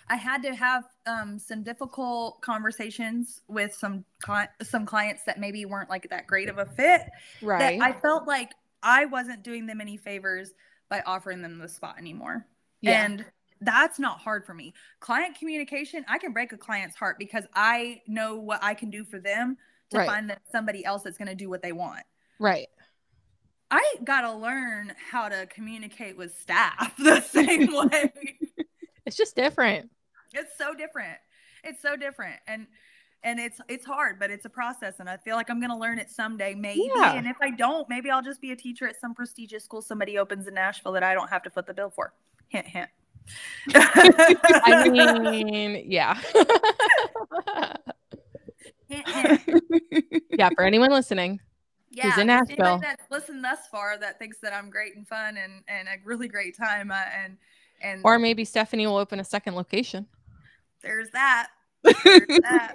S2: I had to have um, some difficult conversations with some cli- some clients that maybe weren't like that great of a fit.
S1: right.
S2: That I felt like I wasn't doing them any favors by offering them the spot anymore.
S1: yeah.
S2: And that's not hard for me. Client communication, I can break a client's heart because I know what I can do for them to
S1: Right.
S2: find that somebody else that's going to do what they want.
S1: right.
S2: I got to learn how to communicate with staff the same way.
S1: It's just different.
S2: it's so different. It's so different. And and it's it's hard, but it's a process and I feel like I'm going to learn it someday maybe.
S1: Yeah.
S2: And if I don't, maybe I'll just be a teacher at some prestigious school somebody opens in Nashville that I don't have to foot the bill for. Hint hint.
S1: I mean, yeah.
S2: hint hint.
S1: yeah. For anyone listening,
S2: yeah,
S1: in Nashville.
S2: Anybody that's listened thus far that thinks that I'm great and fun and and a really great time uh, and and
S1: or maybe Stephenie will open a second location.
S2: there's that. There's that.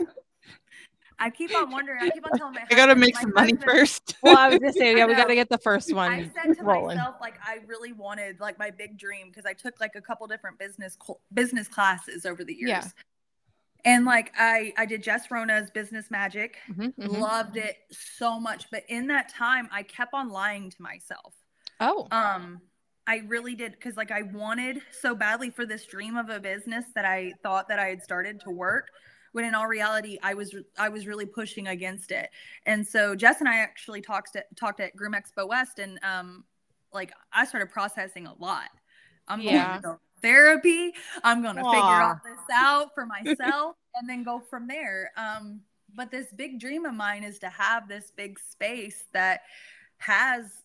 S2: I keep on wondering. I keep on telling my
S3: I gotta
S2: husband-
S3: make some money
S2: husband-
S3: first.
S1: Well, I was gonna say, yeah, we got to get the first one.
S2: I said to
S1: rolling.
S2: myself, like, I really wanted, like, my big dream because I took like a couple different business cl- business classes over the years.
S1: Yeah.
S2: And like, I I did Jess Rona's Business Magic,
S1: Mhm, mhm.
S2: loved it so much, but in that time, I kept on lying to myself.
S1: Oh,
S2: Um, I really did because like I wanted so badly for this dream of a business that I thought that I had started to work. When in all reality, I was I was really pushing against it, and so Jess and I actually talked at, talked at Groom Expo West, and um, like I started processing a lot. I'm
S1: Yeah.
S2: going to go therapy. I'm going to figure all this out for myself, and then go from there. Um, but this big dream of mine is to have this big space that has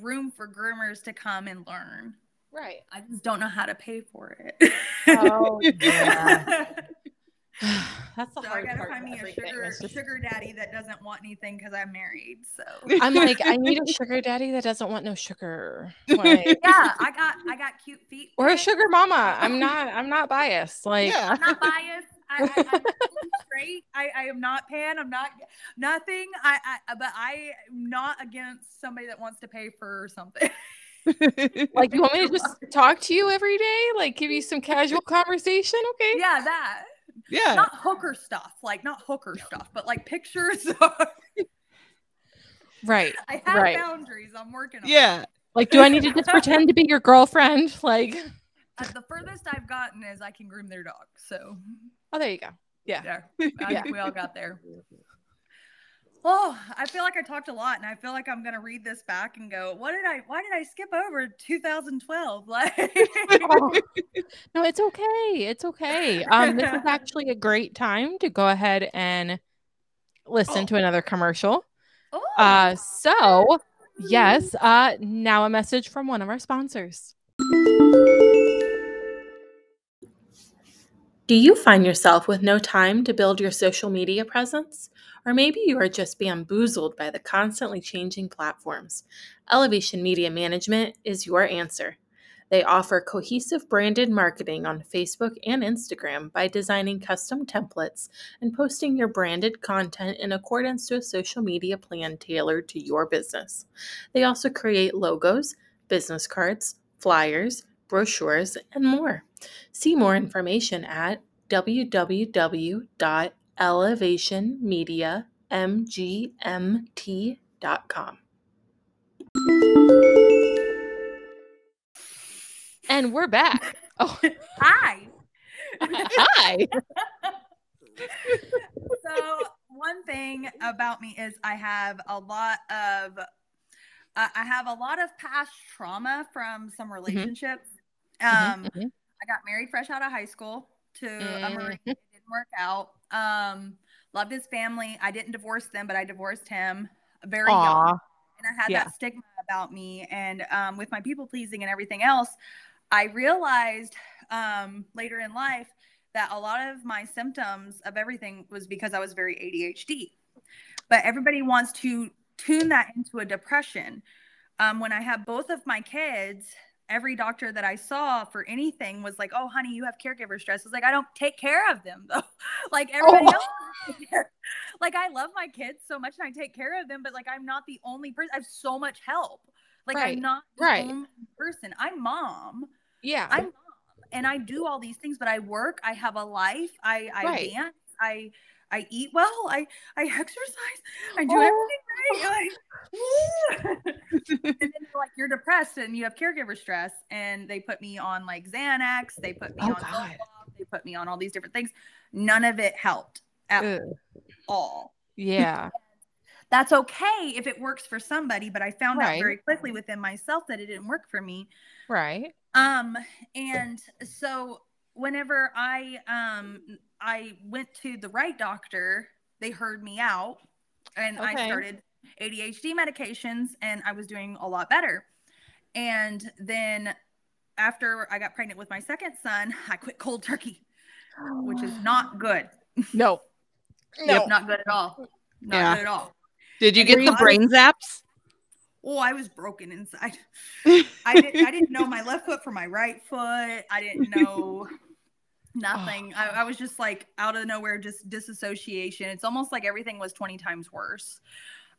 S2: room for groomers to come and learn.
S1: Right.
S2: I just don't know how to pay for it.
S1: Oh, yeah. That's the
S2: so I gotta
S1: part.
S2: find me a sugar
S1: just-
S2: sugar daddy that doesn't want anything because I'm married. So
S1: I'm like, I need a sugar daddy that doesn't want no sugar. Like,
S2: yeah, I got I got cute feet.
S1: or a sugar mama. I'm not. I'm not biased. Like,
S3: yeah.
S2: I'm not biased. I, I, I'm straight. I, I am not pan. I'm not nothing. I, I uh, but I am not against somebody that wants to pay for something.
S1: like you want me to just talk to you every day? Like, give you some casual conversation? Okay.
S2: yeah, that
S3: yeah.
S2: not hooker stuff, like not hooker stuff, but like pictures.
S1: Right.
S2: I have
S1: Right.
S2: boundaries. I'm working on.
S3: Yeah.
S1: Like, do I need to just pretend to be your girlfriend? Like,
S2: Uh, the furthest I've gotten is I can groom their dog. So
S1: oh, there you go. Yeah.
S2: there, I
S1: Yeah.
S2: we all got there. Oh, I feel like I talked a lot, and I feel like I'm gonna read this back and go, "What did I? Why did I skip over 2012?" Like,
S1: no, it's okay. It's okay. Um, this is actually a great time to go ahead and listen
S2: Oh.
S1: to another commercial.
S2: oh,
S1: Uh, so yes, uh, now a message from one of our sponsors. Do you find yourself with no time to build your social media presence? Or maybe you are just bamboozled by the constantly changing platforms. Elevation Media Management is your answer. They offer cohesive branded marketing on Facebook and Instagram by designing custom templates and posting your branded content in accordance to a social media plan tailored to your business. They also create logos, business cards, flyers, brochures, and more. See more information at www.elevationmediamgmt.com. And we're back. Oh,
S2: hi.
S1: hi.
S2: so one thing about me is I have a lot of uh, I have a lot of past trauma from some relationships. Um,
S1: Mhm, mhm.
S2: I got married fresh out of high school to a Marine. It didn't work out. Um, loved his family. I didn't divorce them, but I divorced him very young. And I had
S1: Yeah.
S2: that stigma about me. And um, with my people pleasing and everything else, I realized um, later in life that a lot of my symptoms of everything was because I was very ADHD. But everybody wants to tune that into a depression. Um, when I had both of my kids, every doctor that I saw for anything was like, "Oh, honey, you have caregiver stress." I was like, "I don't take care of them though. like everybody
S1: Oh.
S2: else." like I love my kids so much and I take care of them, but like I'm not the only person. I have so much help. Like
S1: Right,
S2: I'm not the
S1: right.
S2: only person. I'm mom.
S1: Yeah.
S2: I'm mom, and I do all these things, but I work. I have a life. I I
S1: Right.
S2: dance. I I eat well. I I exercise. I do
S1: Oh.
S2: everything right. Like, and then they're like you're depressed and you have caregiver stress, and they put me on like Xanax. They put me
S1: Oh,
S2: on. Zoloft, They put me on all these different things. None of it helped at
S1: Ugh.
S2: all.
S1: Yeah.
S2: That's okay if it works for somebody, but I found
S1: Right.
S2: out very quickly within myself that it didn't work for me.
S1: Right.
S2: Um, and so whenever I um I went to the right doctor, they heard me out and I started ADHD medications and I was doing a lot better. And then after I got pregnant with my second son, I quit cold turkey, which is not good.
S1: No.
S2: Yep, not good at all. Not
S3: Yeah.
S2: good at all.
S3: Did you
S2: And
S3: get the brain zaps?
S2: Oh, I was broken inside. I didn't I didn't know my left foot from my right foot. I didn't know nothing. I, I was just like out of nowhere, just disassociation. It's almost like everything was 20 times worse.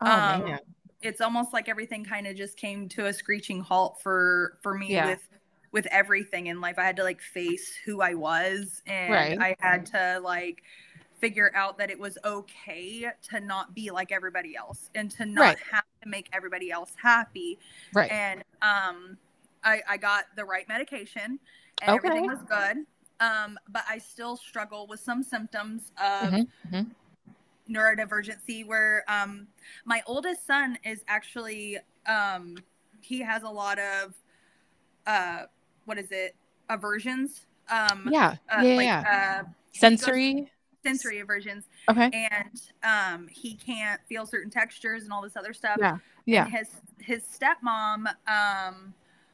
S1: Oh
S2: Um,
S1: man.
S2: It's almost like everything kind of just came to a screeching halt for for me
S1: Yeah.
S2: with with everything in life. I had to like face who I was and
S1: Right.
S2: I had to like figure out that it was okay to not be like everybody else and to not
S1: Right.
S2: have to make everybody else happy
S1: Right.
S2: and um I, I got the right medication and
S1: Okay.
S2: everything was good um but i still struggle with some symptoms of
S1: Mhm, mhm.
S2: neurodivergency where um my oldest son is actually um he has a lot of uh what is it aversions um
S1: Yeah.
S2: uh,
S1: yeah.
S2: like
S1: yeah.
S2: uh
S1: Sensory.
S2: sensory aversions,
S1: Okay.
S2: and um, he can't feel certain textures and all this other stuff.
S1: Yeah. Yeah.
S2: And his his stepmom um,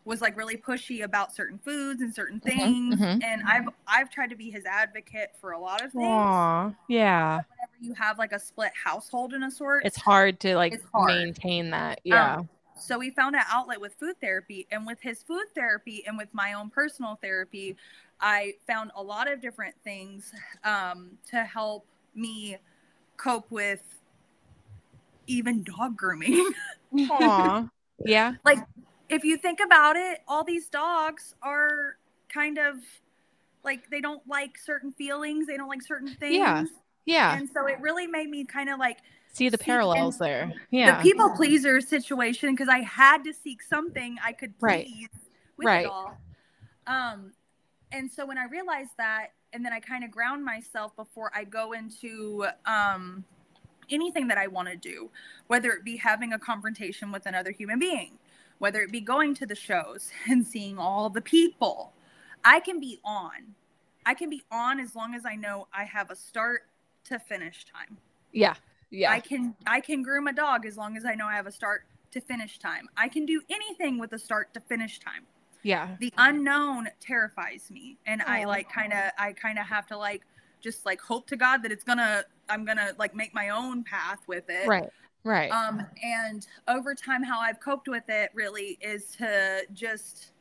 S2: was like really pushy about certain foods and certain
S1: Mhm,
S2: things,
S1: mhm.
S2: and I've I've tried to be his advocate for a lot of things.
S1: Aw. Yeah.
S2: Whenever you have like a split household in a sort,
S1: It's hard to like
S2: hard.
S1: maintain that. Yeah.
S2: so we found an outlet with food therapy and with his food therapy and with my own personal therapy i found a lot of different things um, to help me cope with even dog grooming
S1: Aw. yeah.
S2: If you think about it all these dogs are kind of like they don't like certain feelings they don't like certain things
S1: Yeah. Yeah.
S2: and so it really made me kind of like
S1: See the parallels there. Yeah.
S2: the people pleaser situation because I had to seek something I could
S1: Right.
S2: please with
S1: Right.
S2: it all. Um, and so when I realized that, and then I kind of ground myself before I go into um, anything that I want to do, whether it be having a confrontation with another human being, whether it be going to the shows and seeing all the people, I can be on. I can be on as long as I know I have a start to finish time.
S1: yeah. Yeah.
S2: I can I can groom a dog as long as I know I have a start to finish time. I can do anything with a start to finish time.
S1: yeah.
S2: The unknown terrifies me and I
S1: oh,
S2: like kind of I kind of have to like just like hope to God that it's going to I'm going to like make my own path with it.
S1: Right. Right.
S2: Um and over time how I've coped with it really is to just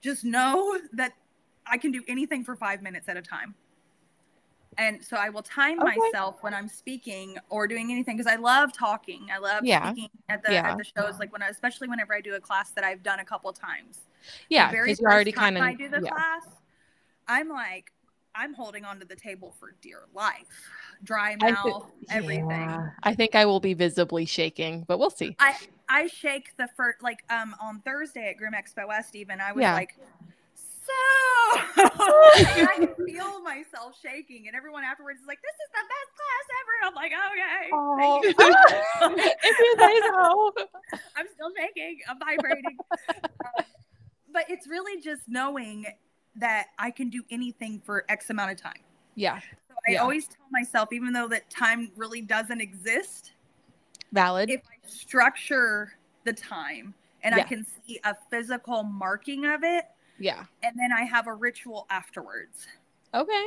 S2: just know that I can do anything for 5 minutes at a time. And so I will time
S1: Okay.
S2: myself when I'm speaking or doing anything because I love talking. I love
S1: Yeah.
S2: speaking at the
S1: Yeah.
S2: at the shows like when I, especially whenever I do a class that I've done a couple times.
S1: Yeah. Because you're already kind of
S2: I do the
S1: yeah.
S2: class, I'm like I'm holding onto the table for dear life. Dry mouth, everything.
S1: Yeah. I think I will be visibly shaking, but we'll see.
S2: I I shake the first like um on Thursday at Groom Expo West even I was
S1: Yeah.
S2: like so I can feel myself shaking and everyone afterwards is like this is the best class ever. I'm like
S1: Oh.
S2: okay. thank you."
S1: if you say so.
S2: I'm still shaking. I'm vibrating. But it's really just knowing that I can do anything for X amount of time.
S1: Yeah.
S2: So I
S1: Yeah.
S2: always tell myself, even though that time really doesn't exist,
S1: Valid.
S2: if I structure the time and I can see a physical marking of it,
S1: yeah.
S2: and then I have a ritual afterwards.
S1: Okay.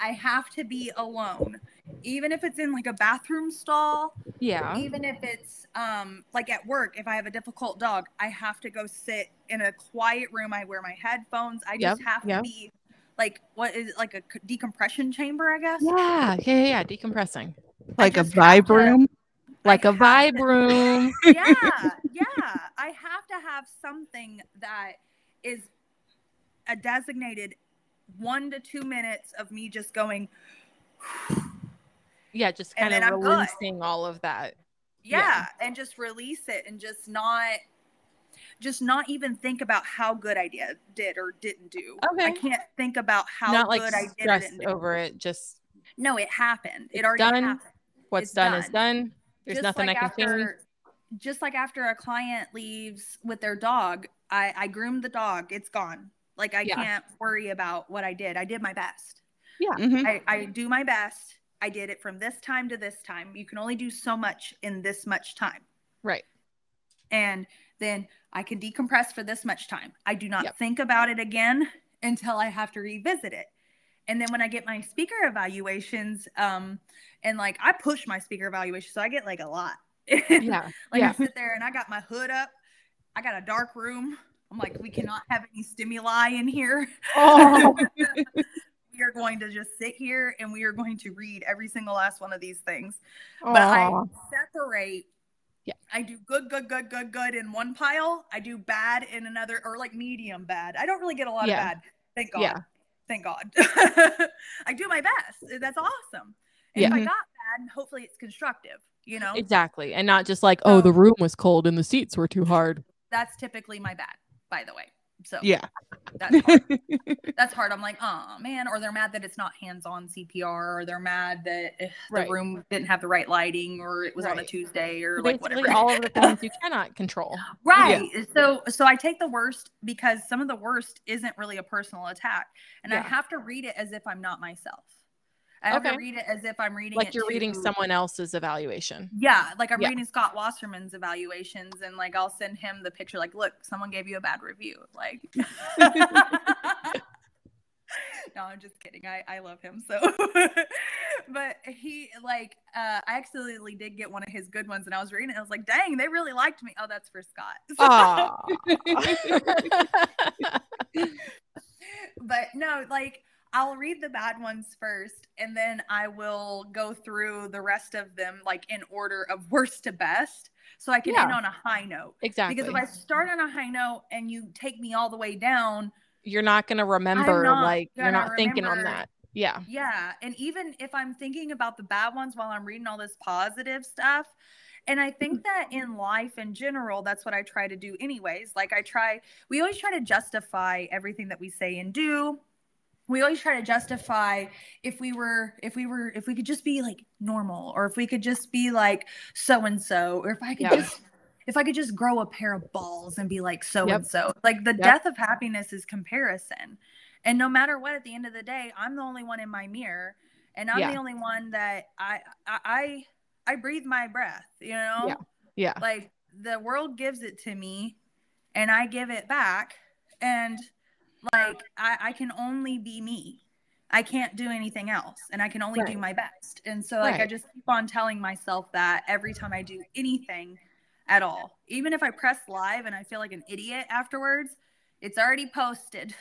S2: I have to be alone, even if it's in like a bathroom stall,
S1: Yeah.
S2: even if it's um like at work. If I have a difficult dog, I have to go sit in a quiet room. I wear my headphones. I just
S1: Yep,
S2: have to be like what is it, like a decompression chamber, I guess.
S1: Yeah. Yeah. Yeah. yeah. Decompressing.
S3: like a
S2: just have
S3: vibe
S2: to-
S3: room.
S1: Like a
S2: I have
S1: vibe
S2: to-
S1: room.
S2: yeah, yeah. I have to have something that is a designated one to two minutes of me just going,
S1: Yeah. Just
S2: And
S1: kind of
S2: then I'm good.
S1: releasing all of that.
S2: yeah,
S1: Yeah.
S2: and just release it and just not just not even think about how good I did did or didn't do.
S1: Okay.
S2: I can't think about how
S1: Not like
S2: good I did or
S1: stressed
S2: didn't do.
S1: over it. Just
S2: No, it happened. It already
S1: done.
S2: happened.
S1: what's
S2: It's
S1: done, is
S2: done.
S1: done. There's
S2: Just
S1: nothing
S2: like
S1: I can change.
S2: Just like after a client leaves with their dog, I, I groomed the dog. It's gone. Like I
S1: Yeah.
S2: can't worry about what I did. I did my best.
S3: Mhm.
S2: I, I do my best. I did it from this time to this time. You can only do so much in this much time.
S1: Right.
S2: And then I can decompress for this much time. I do not
S1: Yep.
S2: think about it again until I have to revisit it. And then when I get my speaker evaluations, um, and like I push my speaker evaluation, so I get like a lot.
S1: Yeah.
S2: Like
S1: yeah.
S2: I sit there and I got my hood up. I got a dark room. I'm like, we cannot have any stimuli in here.
S1: Oh.
S2: we are going to just sit here and we are going to read every single last one of these things. But I separate.
S1: Yeah.
S2: I do good, good, good, good, good in one pile. I do bad in another, or like medium bad. I don't really get a lot
S1: Yeah.
S2: of bad. Thank God.
S1: Yeah.
S2: Thank God. I do my best. That's awesome. And
S1: Yeah.
S2: if I got bad, hopefully it's constructive. You know,
S1: Exactly. And not just like, oh, the room was cold and the seats were too hard.
S2: that's typically my bad, by the way. So
S3: Yeah.
S2: that's hard. that's hard. I'm like, oh man, or they're mad that it's not hands-on CPR, or they're mad that eh, the
S1: Right.
S2: room didn't have the right lighting, or it was on a Tuesday, or like whatever.
S1: all of the things you cannot control.
S2: right. So so I take the worst because some of the worst isn't really a personal attack, and I have to read it as if I'm not myself. I have to read it as if I'm reading
S1: like you're reading someone else's evaluation.
S2: Yeah, like I'm
S1: Yeah.
S2: reading Scott Wasserman's evaluations, and like I'll send him the picture. Like, look, someone gave you a bad review. Like, no, I'm just kidding. I I love him so, but he like uh, I accidentally did get one of his good ones, and I was reading it. I was like, dang, they really liked me. Oh, that's for Scott. But no, like I'll read the bad ones first, and then I will go through the rest of them like in order of worst to best, so I can end on a high note.
S1: exactly.
S2: Because if I start on a high note and you take me all the way down,
S1: you're not gonna remember
S2: not
S1: like you're not thinking on that. Yeah.
S2: yeah. And even if I'm thinking about the bad ones while I'm reading all this positive stuff, and I think that in life in general, that's what I try to do, anyways. Like, I try, we always try to justify everything that we say and do. We always try to justify if we were, if we were, if we could just be like normal, or if we could just be like so and so, or if I could
S1: Yeah.
S2: just, if I could just grow a pair of balls and be like so and so. Like, the
S1: Yep.
S2: death of happiness is comparison. And no matter what, at the end of the day, I'm the only one in my mirror, and I'm
S1: Yeah.
S2: the only one that I I I, I breathe my breath. You know,
S1: Yeah. Yeah.
S2: like the world gives it to me, and I give it back, and like I, I can only be me. I can't do anything else, and I can only do my best. And so, like, I just keep on telling myself that every time I do anything at all, even if I press live and I feel like an idiot afterwards, it's already posted.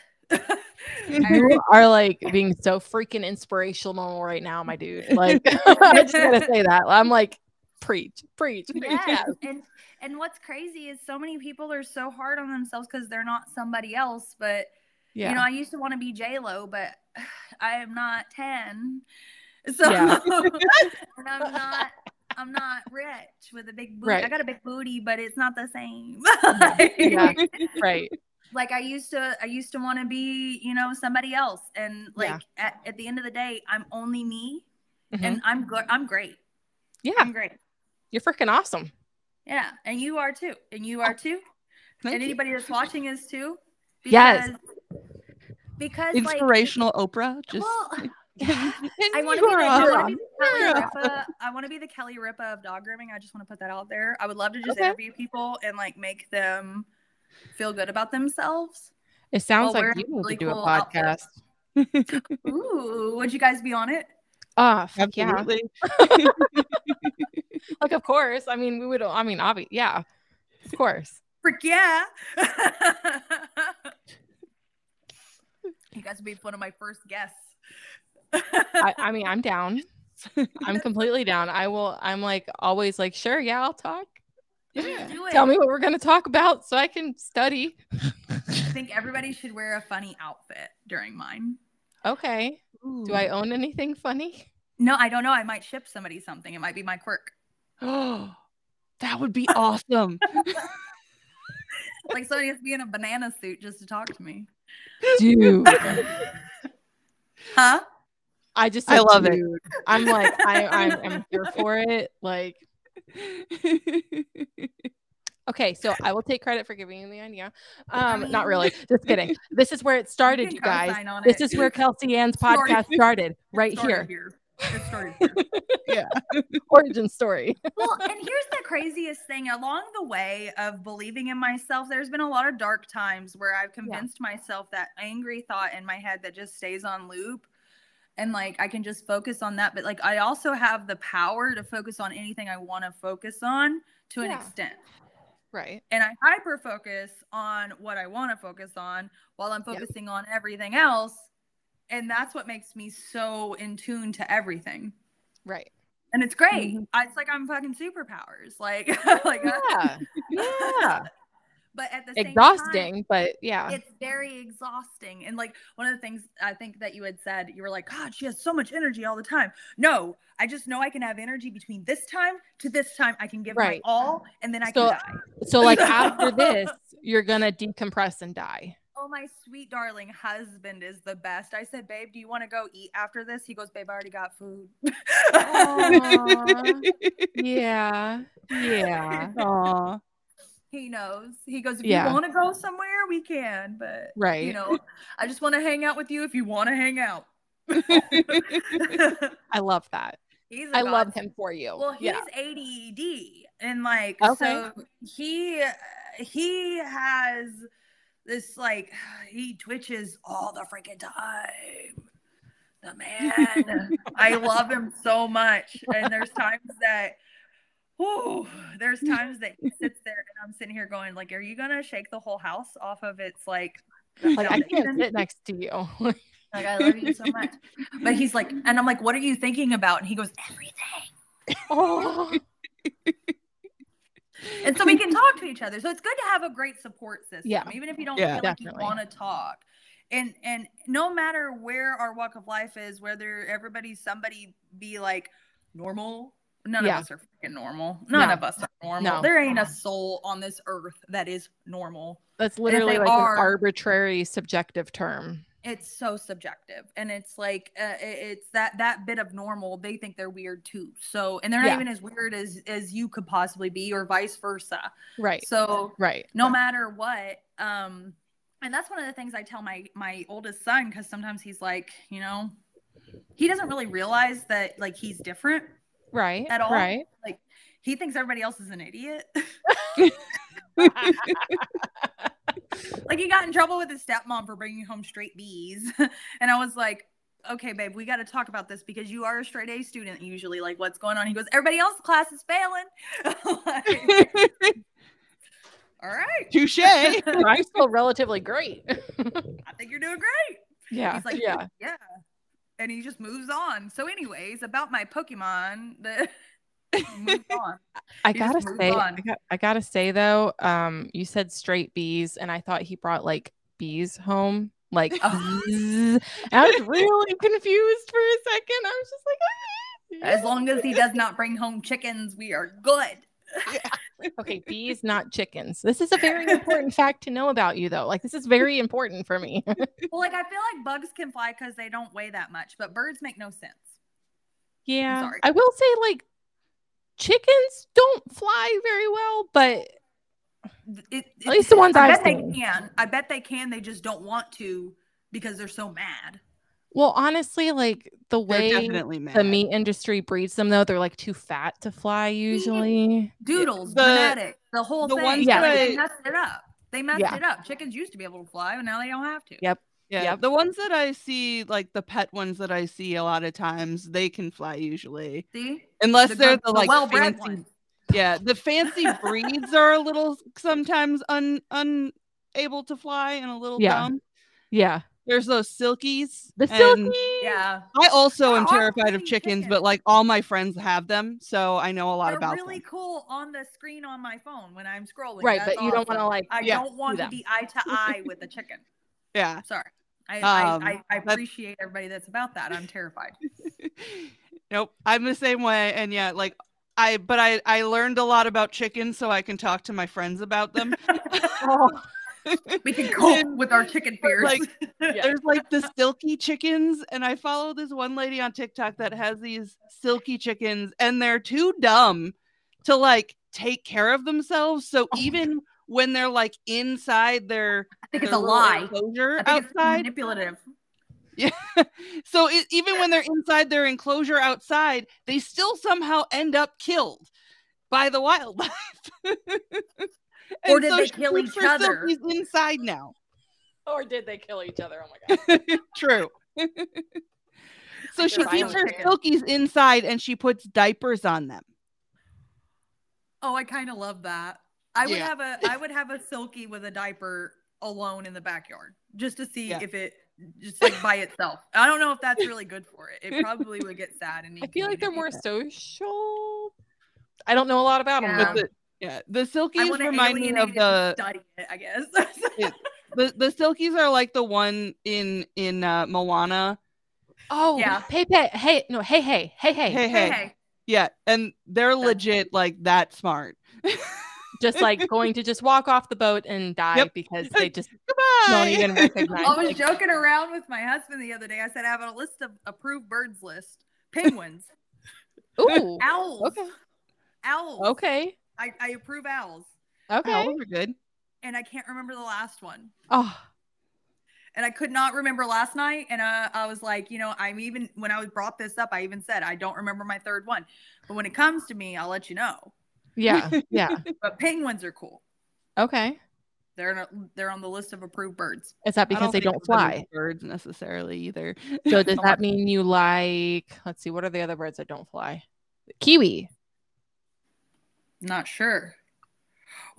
S1: You are like being so freaking inspirational right now, my dude. Like I just gotta say that. I'm like, preach, preach, preach.
S2: yes. and and what's crazy is so many people are so hard on themselves because they're not somebody else but
S1: Yeah.
S2: you know i used to want to be j lo but i am not 10 so
S1: Yeah.
S2: and i'm not i'm not rich with a big booty
S1: Right.
S2: i got a big booty but it's not the same
S1: Yeah. right.
S2: like i used to i used to want to be you know somebody else and like
S1: Yeah.
S2: at, at the end of the day i'm only me
S1: Mhm.
S2: and i'm good i'm great
S1: yeah,
S2: i'm great
S1: you're freaking awesome.
S2: yeah and you are too and you are too
S3: Thank
S2: and
S3: you.
S2: anybody that's watching is too.
S1: Yes.
S2: Because like
S3: Inspirational Oprah. Just
S2: well,
S3: and
S2: I want to be, the,
S3: are
S2: I
S3: awesome.
S2: wanna be the Kelly Ripa. I want to be the Kelly Ripa of dog grooming. I just want to put that out there. I would love to just
S1: Okay.
S2: interview people and like make them feel good about themselves.
S1: It sounds like
S2: we're
S1: you need
S2: really
S1: to do
S2: cool
S1: a podcast.
S2: outfits. Ooh, would you guys be on it?
S1: Ah, fuck yeah.
S3: Absolutely.
S1: Like of course. I mean, we would. I mean, obviously, yeah, of course.
S2: Frick yeah. You guys would be one of my first guests.
S1: I, I mean, I'm down. I'm completely down. I will. I'm like always like, sure, yeah, I'll talk.
S3: Yeah.
S2: Do it.
S1: Tell me what we're gonna talk about so I can study.
S2: I think everybody should wear a funny outfit during mine.
S1: Okay. Do I own anything funny?
S2: No, I don't know. I might ship somebody something. It might be my quirk.
S3: Oh, that would be awesome.
S2: Like somebody has to be in a banana suit just to talk to me.
S1: Dude.
S2: Huh?
S1: I just
S3: I
S1: said,
S3: love it.
S1: I'm like, I, I'm, I'm here for it. Like, okay, so I will take credit for giving you the idea. Um, not really. Just kidding. This is where it started,
S2: can
S1: you guys. This
S2: it.
S1: is where Kelsey Ann's
S2: Story.
S1: podcast started,
S2: It
S1: right
S2: started
S1: here.
S2: It started here.
S1: Origin story.
S2: well, and here's the craziest thing. Along the way of believing in myself, there's been a lot of dark times where I've convinced myself that angry thought in my head that just stays on loop. And like I can just focus on that. But like I also have the power to focus on anything I want to focus on to an extent.
S1: Right.
S2: and I hyper focus on what I want to focus on while I'm
S1: Yeah.
S2: focusing on everything else. And that's what makes me so in tune to everything.
S1: Right.
S2: And it's great.
S1: Mhm.
S2: I, it's like I'm fucking superpowers. Like, like
S1: Yeah. Yeah.
S2: but at the same
S1: Exhausting, but yeah.
S2: it's very exhausting. And like one of the things I think that you had said, you were like, God, she has so much energy all the time. No, I just know I can have energy between this time to this time. I can give
S1: Right.
S2: my all and then I
S1: So-
S2: can die.
S1: So like after this, you're gonna decompress and die.
S2: Oh, my sweet darling husband is the best. I said, babe, do you want to go eat after this? He goes, babe, I already got food.
S1: Yeah. Yeah.
S3: Aw.
S2: he knows. He goes, if
S1: Yeah.
S2: you want to go somewhere, we can. But,
S1: Right.
S2: you know, I just want to hang out with you if you want to hang out.
S1: I love that.
S2: he's a
S1: I love him for you.
S2: Well, he's
S1: yeah.
S2: ADD and like
S1: Okay.
S2: so he he has this like he twitches all the freaking time. The man, I love him so much, and there's times that. Whew, there's times that he sits there and I'm sitting here going like, "Are you gonna shake the whole house off of its like?"
S1: Like I can't sit next to you.
S2: Like I love you so much, but he's like, and I'm like, "What are you thinking about?" And he goes, "Everything."
S1: oh,
S2: and so we can talk to each other. So it's good to have a great support system,
S1: Yeah.
S2: even if you don't
S3: Yeah.
S2: feel like you want to talk. And and no matter where our walk of life is, whether everybody's somebody be like normal, none
S1: Yeah.
S2: of us are freaking normal. None
S1: No.
S2: of us are normal.
S1: No.
S2: There ain't a soul on this earth that is normal.
S1: that's literally like
S2: are-
S1: an arbitrary subjective term.
S2: It's so subjective, and it's like uh, it's that that bit of normal. They think they're weird too. So, and they're not
S1: Yeah.
S2: even as weird as as you could possibly be, or vice versa.
S1: Right.
S2: So
S1: Right.
S2: no matter what um and that's one of the things i tell my my oldest son because sometimes he's like you know he doesn't really realize that like he's different
S1: Right.
S2: At all?
S1: Right.
S2: like he thinks everybody else is an idiot like he got in trouble with his stepmom for bringing home straight b's and i was like okay babe we got to talk about this because you are a straight a student usually like what's going on he goes everybody else class is failing Like, all right
S3: Touche.
S1: I'm still relatively great.
S2: i think you're doing great
S1: yeah.
S2: He's like,
S1: yeah.
S2: yeah. And he just moves on. So, anyways, about my Pokemon, the moves on.
S1: I
S2: just
S1: gotta say, I, got, I gotta say though, um, you said straight bees, and I thought he brought like bees home, like,
S2: Oh.
S1: I was really confused for a second. I was just like,
S2: As long as he does not bring home chickens, we are good. Yeah.
S1: okay, bees, not chickens. This is a very important fact to know about you, though. Like, this is very important for me.
S2: Well, like I feel like bugs can fly because they don't weigh that much, but birds make no sense.
S1: yeah. I will say, like, chickens don't fly very well, but
S2: It,
S1: At least the ones
S2: I
S1: I've
S2: bet
S1: seen.
S2: they can. I bet they can. They just don't want to because they're so mad.
S1: well, honestly, like the way the meat industry breeds them though they're like too fat to fly usually
S2: Doodles,
S3: The-
S2: genetic, the whole
S3: the
S2: thing.
S3: ones
S1: that
S2: Like, they messed it up. They messed
S1: Yeah.
S2: it up. Chickens used to be able to fly, but now they don't have to.
S1: Yep.
S3: Yeah, the ones that I see, like the pet ones that I see a lot of times, they can fly usually,
S2: See,
S3: unless
S2: The
S3: they're
S2: good-
S3: the
S2: the
S3: like
S2: well-bred
S3: fancy.
S2: ones.
S3: Yeah, the fancy breeds are a little sometimes un unable to fly and a little
S1: Yeah.
S3: dumb.
S1: yeah
S3: There's those silkies.
S1: the silky
S2: Yeah,
S3: I also am terrified of chickens, but like all my friends have them, so I know a lot
S2: they're
S3: about
S2: really
S3: them.
S2: cool on the screen on my phone when I'm scrolling.
S1: Right,
S2: That's
S1: but you don't wanna, like,
S2: I
S3: yeah,
S2: don't want to be eye to eye with a chicken.
S3: Yeah.
S2: Sorry, I
S3: Um,
S2: I, I, I appreciate everybody that's about that. I'm terrified.
S3: nope, I'm the same way, and yeah, like I, but I, I learned a lot about chickens, so I can talk to my friends about them.
S1: oh,
S2: We can cope with our chicken fears.
S3: Like,
S1: Yeah.
S3: There's like the silky chickens, and I follow this one lady on TikTok that has these silky chickens, and they're too dumb to like take care of themselves. So
S1: Oh.
S3: even when they're like inside their,
S2: I think it's a lie.
S3: enclosure
S2: I think it's
S3: outside,
S2: manipulative.
S3: so it, even when they're inside their enclosure outside, they still somehow end up killed by the wildlife.
S2: Or
S3: And
S2: did they kill each other?
S3: silkies inside now.
S1: or did they kill each other oh my god
S3: True. so she keeps her
S2: violent
S3: silkies inside and she puts diapers on them.
S2: Oh, I kind of love that. I would
S3: Yeah.
S2: have a I would have a silky with a diaper alone in the backyard just to see
S3: Yeah.
S2: if it just like by itself. I don't know if that's really good for it. It probably would get sad and
S1: i feel like they're more
S2: community.
S1: social i don't know a lot about them
S2: Yeah.
S3: But the, yeah, the
S2: I
S3: silkies
S2: want
S3: remind me of the,
S2: study it, I guess.
S3: the the silkies are like the one in in uh, Moana.
S1: oh
S2: Yeah.
S1: hey hey hey no hey hey hey hey,
S3: Hey,
S2: hey,
S3: hey,
S2: hey.
S3: yeah, and they're legit like that smart.
S1: just like going to just walk off the boat and die
S3: Yep.
S1: because they just don't even recognize
S2: I was
S1: like,
S2: joking around with my husband the other day. I said I have a list of approved birds list. Penguins,
S1: ooh
S2: owls,
S1: okay
S2: owls.
S1: okay
S2: I, I approve owls,
S1: okay
S3: Owls are good.
S2: and I can't remember the last one.
S1: oh
S2: and I could not remember last night. And uh, I was like, you know, I'm even when I was brought this up, I even said I don't remember my third one. But when it comes to me, I'll let you know.
S1: Yeah. Yeah.
S2: But penguins are cool.
S1: Okay.
S2: They're not, they're on the list of approved birds.
S1: Is that because they don't
S3: they're
S1: fly?
S3: birds necessarily either.
S1: So does that mean you like? Let's see. What are the other birds that don't fly? Kiwi.
S2: Not sure.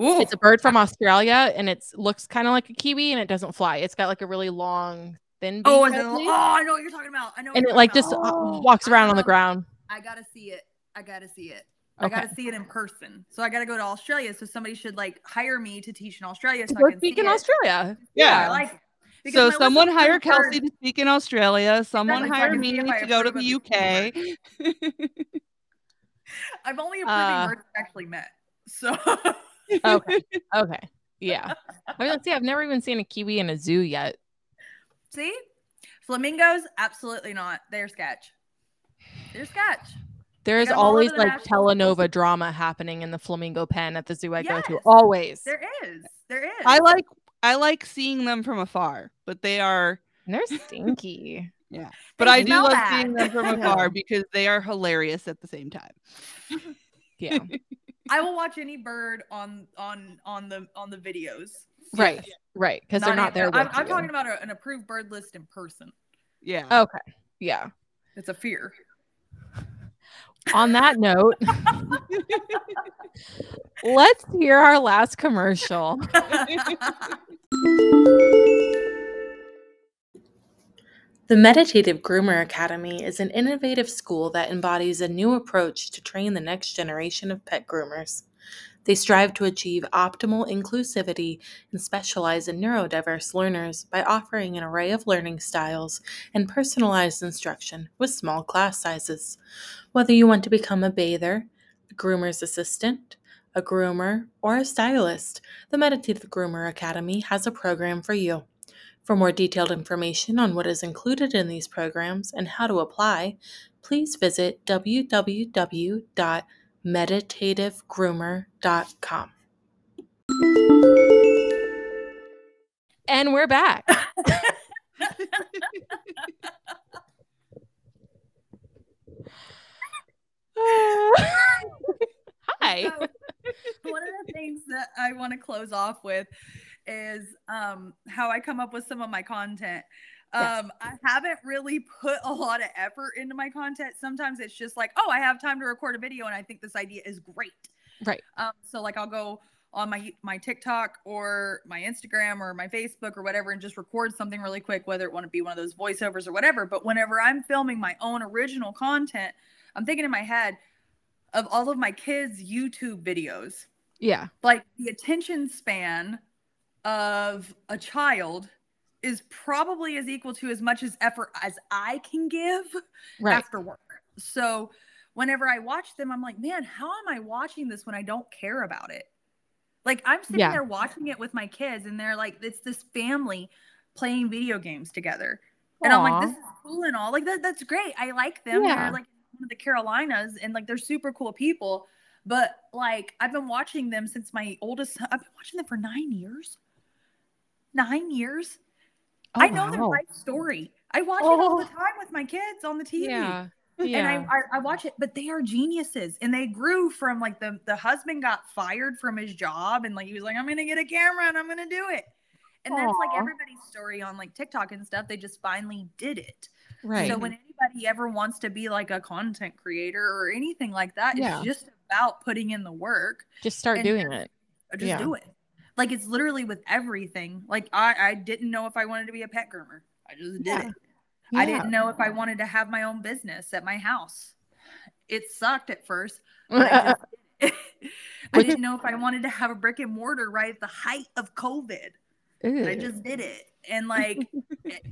S2: Ooh,
S1: It's a bird from Australia, and it looks kind of like a kiwi, and it doesn't fly. It's got like a really long, thin
S2: oh, is
S1: I
S2: oh. I know what you're talking about. I know.
S1: and it like
S2: talking
S1: just uh,
S3: Oh,
S1: walks around on the ground.
S2: I gotta see it. I gotta see it. I gotta see it in person. So I gotta go to Australia. So somebody should like hire me to teach in Australia so
S1: Go
S2: I can
S1: speak
S2: see
S1: in
S2: it.
S1: Australia.
S2: Yeah, I
S3: Yeah.
S2: like
S3: So
S2: my list of
S3: someone hire
S2: approved birds-
S3: Kelsey to speak in Australia. Someone
S2: Exactly,
S3: hire
S2: can
S3: me
S2: see if I
S3: to go to the UK.
S2: I've only approving
S1: Uh,
S2: birds I've actually met. So
S1: Okay. Okay. Yeah. I mean, let's see. I've never even seen a kiwi in a zoo yet.
S2: see, flamingos, absolutely not. They're sketch. They're sketch. 'Em all
S1: always like telenova drama happening in the flamingo pen at the zoo I go to. Always.
S2: There is. There is.
S3: I like I like seeing them from afar, but they are
S1: And they're stinky. Yeah.
S3: But
S2: They
S3: I do love
S2: bad.
S3: seeing them from afar because they are hilarious at the same time.
S1: Yeah.
S2: I will watch any bird on on on the on the videos.
S1: right. Right. Because they're not there.
S2: I'm, I'm talking about a, an approved bird list in person.
S3: Yeah.
S1: Okay. Yeah.
S2: It's a fear.
S1: On that note, let's hear our last commercial. The Meditative Groomer Academy is an innovative school that embodies a new approach to train the next generation of pet groomers. They strive to achieve optimal inclusivity and specialize in neurodiverse learners by offering an array of learning styles and personalized instruction with small class sizes. Whether you want to become a bather, a groomer's assistant, a groomer, or a stylist, the Meditative Groomer Academy has a program for you. For more detailed information on what is included in these programs and how to apply, please visit www.meditativegroomer.com. And we're back. Hi.
S2: So, one of the things that I want to close off with is um, how I come up with some of my content.
S1: Yes.
S2: Um, I haven't really put a lot of effort into my content. Sometimes it's just like, oh, I have time to record a video and I think this idea is great.
S1: Right.
S2: Um, so like I'll go on my my TikTok or my Instagram or my Facebook or whatever and just record something really quick, whether it want to be one of those voiceovers or whatever. But whenever I'm filming my own original content, I'm thinking in my head of all of my kids' YouTube videos.
S1: Yeah.
S2: Like the attention span of a child is probably as equal to as much as effort as I can give
S1: Right.
S2: after work. So whenever I watch them, I'm like, man, how am I watching this when I don't care about it? Like I'm sitting
S1: Yeah.
S2: there watching it with my kids, and they're like, it's this family playing video games together. And I'm like, this is cool and all. Like that, that's great. I like them.
S1: Yeah.
S2: They're like one of the Carolinas, and like they're super cool people. But like I've been watching them since my oldest son. I've been watching them for nine years. Nine years.
S1: Oh,
S2: I know their
S1: wow.
S2: life story. I watch it all the
S1: Oh.
S2: time with my kids on the TV.
S1: Yeah.
S2: And I, I I watch it, but they are geniuses, and they grew from like the the husband got fired from his job, and like he was like, I'm gonna get a camera and I'm gonna do it, and that's like everybody's story on like TikTok and stuff. They just finally did it.
S1: right.
S2: So when anybody ever wants to be like a content creator or anything like that,
S1: Yeah.
S2: it's just about putting in the work.
S1: Just start doing it.
S2: Just
S1: Yeah.
S2: do it. Like it's literally with everything. Like I I didn't know if I wanted to be a pet groomer. I just did
S1: Yeah.
S2: it. I
S1: Yeah.
S2: didn't know if I wanted to have my own business at my house. It sucked at first. I, just I, didn't know if I wanted to have a brick and mortar right at the height of COVID. I just did it. And like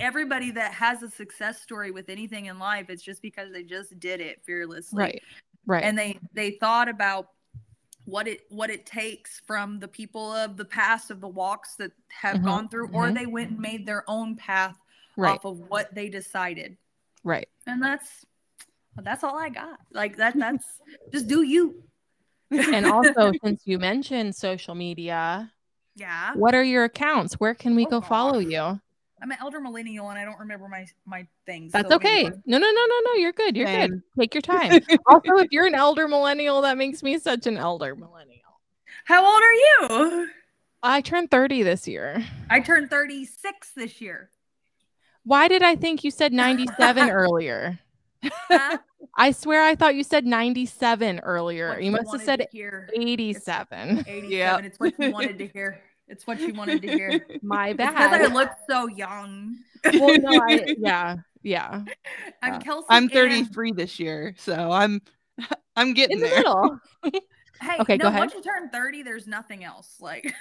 S2: everybody that has a success story with anything in life, it's just because they just did it fearlessly.
S1: right. Right.
S2: And they they thought about what it what it takes from the people of the past of the walks that have
S1: Mhm,
S2: gone through, or
S1: mhm.
S2: they went and made their own path
S1: right.
S2: off of what they decided.
S1: Right.
S2: And that's that's all I got. Like that that's just do you.
S1: And also, since you mentioned social media,
S2: yeah.
S1: what are your accounts? Where can we
S2: Oh,
S1: go follow you?
S2: I'm an elder millennial and I don't remember my my things.
S1: That's
S2: so
S1: okay.
S2: we're-
S1: No, no, no, no, no. You're good. You're good. Take your time. also, if you're an elder millennial, that makes me such an elder millennial.
S2: How old are you?
S1: I turned 30 this year.
S2: I turned 36 this year.
S1: Why did I think you said 97 earlier?
S2: Huh?
S1: I swear I thought you said 97 earlier.
S2: What
S1: you must have said 87.
S2: 87.
S3: Yep.
S2: It's what you wanted to hear. It's what you wanted to hear.
S1: My
S2: It's because I look so young.
S1: well, no, I, yeah, yeah.
S2: I'm
S1: uh,
S2: Kelsey.
S3: I'm
S2: Ann-
S3: 33 this year, so I'm I'm getting
S1: In the
S3: there.
S1: middle.
S2: Hey,
S1: Okay,
S2: no,
S1: go ahead.
S2: once you turn 30, there's nothing else. Like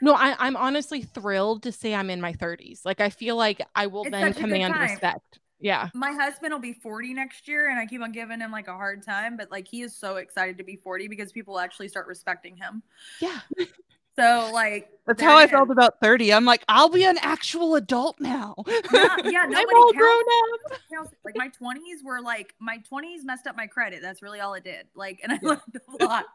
S1: No, I, I'm honestly thrilled to say I'm in my 30s. Like, I feel like I will
S2: It's
S1: then
S2: such a good
S1: command respect. Yeah.
S2: my husband will be 40 next year, and I keep on giving him like a hard time, but like he is so excited to be 40 because people actually start respecting him.
S1: Yeah.
S2: So like
S3: That's how I felt
S2: is.
S3: about 30. I'm like, I'll be an actual adult now.
S2: Yeah, yeah,
S1: I'm
S2: nobody
S1: all
S2: counts-
S1: grown up.
S2: counts- Like my 20s were like my 20s messed up my credit. That's really all it did. Like, and I learned a lot.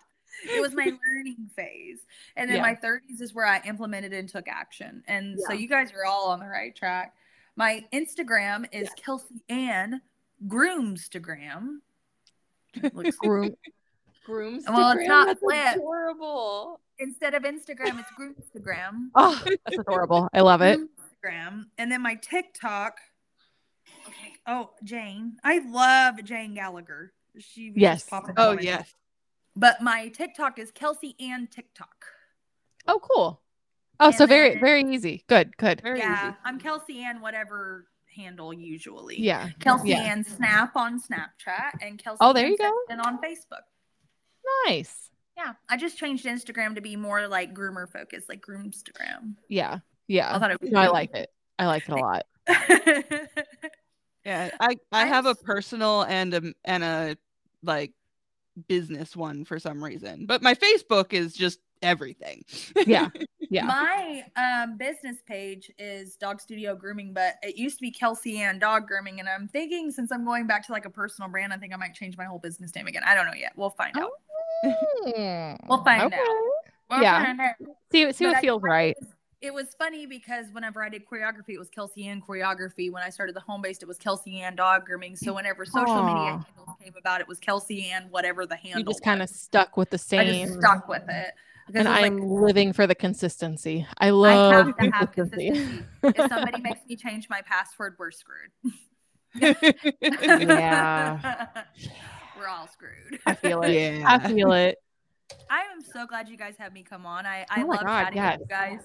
S2: It was my learning phase. And then
S1: Yeah.
S2: my 30s is where I implemented and took action. And so you guys are all on the right track. My Instagram is Kelsey Ann Groomstagram. Looks
S1: Groom. Grooms.
S2: Well, it's not
S1: That's
S2: flipped.
S1: adorable.
S2: instead of Instagram, it's Groomstagram.
S1: Oh, that's adorable. I love it.
S2: Instagram. And then my TikTok. Okay. Oh, Jane. I love Jane Gallagher. She was
S1: Yes.
S2: just
S3: Oh
S2: on my-
S3: yes.
S2: But my TikTok is Kelsey Ann TikTok.
S1: Oh, cool. Oh, so
S2: And
S1: very,
S2: then-
S1: very easy. Good, good.
S3: Very easy.
S2: yeah,
S3: easy.
S2: I'm Kelsey Ann, whatever handle usually.
S1: Yeah.
S2: Kelsey
S1: yeah.
S2: Ann Snap on Snapchat and Kelsey
S1: Oh, there
S2: Ann
S1: you go.
S2: Sexton on Facebook.
S1: Nice.
S2: Yeah, I just changed Instagram to be more like groomer focused, like Groomstagram.
S1: Yeah. Yeah.
S2: I thought it was
S1: No, I like it. I like it a lot.
S3: Yeah. I I have a personal and a and a like business one for some reason. But my Facebook is just everything.
S1: Yeah. Yeah.
S2: My um, business page is Dog Studio Grooming, but it used to be Kelsey Ann Dog Grooming. And I'm thinking since I'm going back to like a personal brand, I think I might change my whole business name again. I don't know yet. We'll find out. We'll find.
S1: Okay.
S2: out. We'll
S1: Yeah.
S2: find out.
S1: See, see
S2: But
S1: what
S2: I
S1: feels
S2: thought
S1: right.
S2: It was, it was funny because whenever I did choreography, it was Kelsey Ann choreography. When I started the home based, it was Kelsey Ann dog grooming. So whenever social media handles came about, it was Kelsey Ann whatever the handle.
S1: You just kind of stuck with the
S2: I
S1: same.
S2: just stuck with it. Because
S1: and
S2: it was like,
S1: I'm living for the consistency. I
S2: I
S1: love
S2: have to have
S1: consistency.
S2: consistency. if somebody makes me change my password, we're screwed.
S1: Yeah.
S2: we're all screwed.
S1: I feel it.
S3: Yeah.
S1: I feel it.
S2: I am so glad you guys had me come on. I, I
S1: Oh
S2: love
S1: God,
S2: chatting with you guys.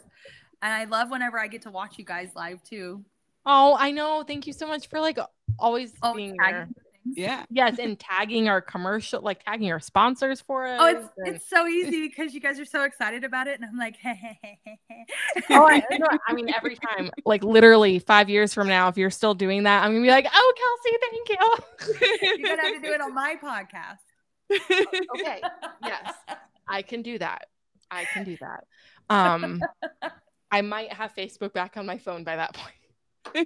S2: And I love whenever I get to watch you guys live too.
S1: Oh, I know. Thank you so much for like always
S2: Oh,
S1: being
S2: tagging
S1: there.
S3: yeah.
S1: Yes, and tagging our commercial, like tagging our sponsors for it.
S2: Oh, it's
S1: and-
S2: it's so easy because you guys are so excited about it, and I'm like, hey, hey, hey, hey, hey.
S1: Oh, I, I mean, every time, like literally five years from now, if you're still doing that, I'm gonna be like, "Oh, Kelsey, thank you."
S2: You're gonna have to do it on my podcast.
S1: okay, yes, I can do that. I can do that. Um, I might have Facebook back on my phone by that point.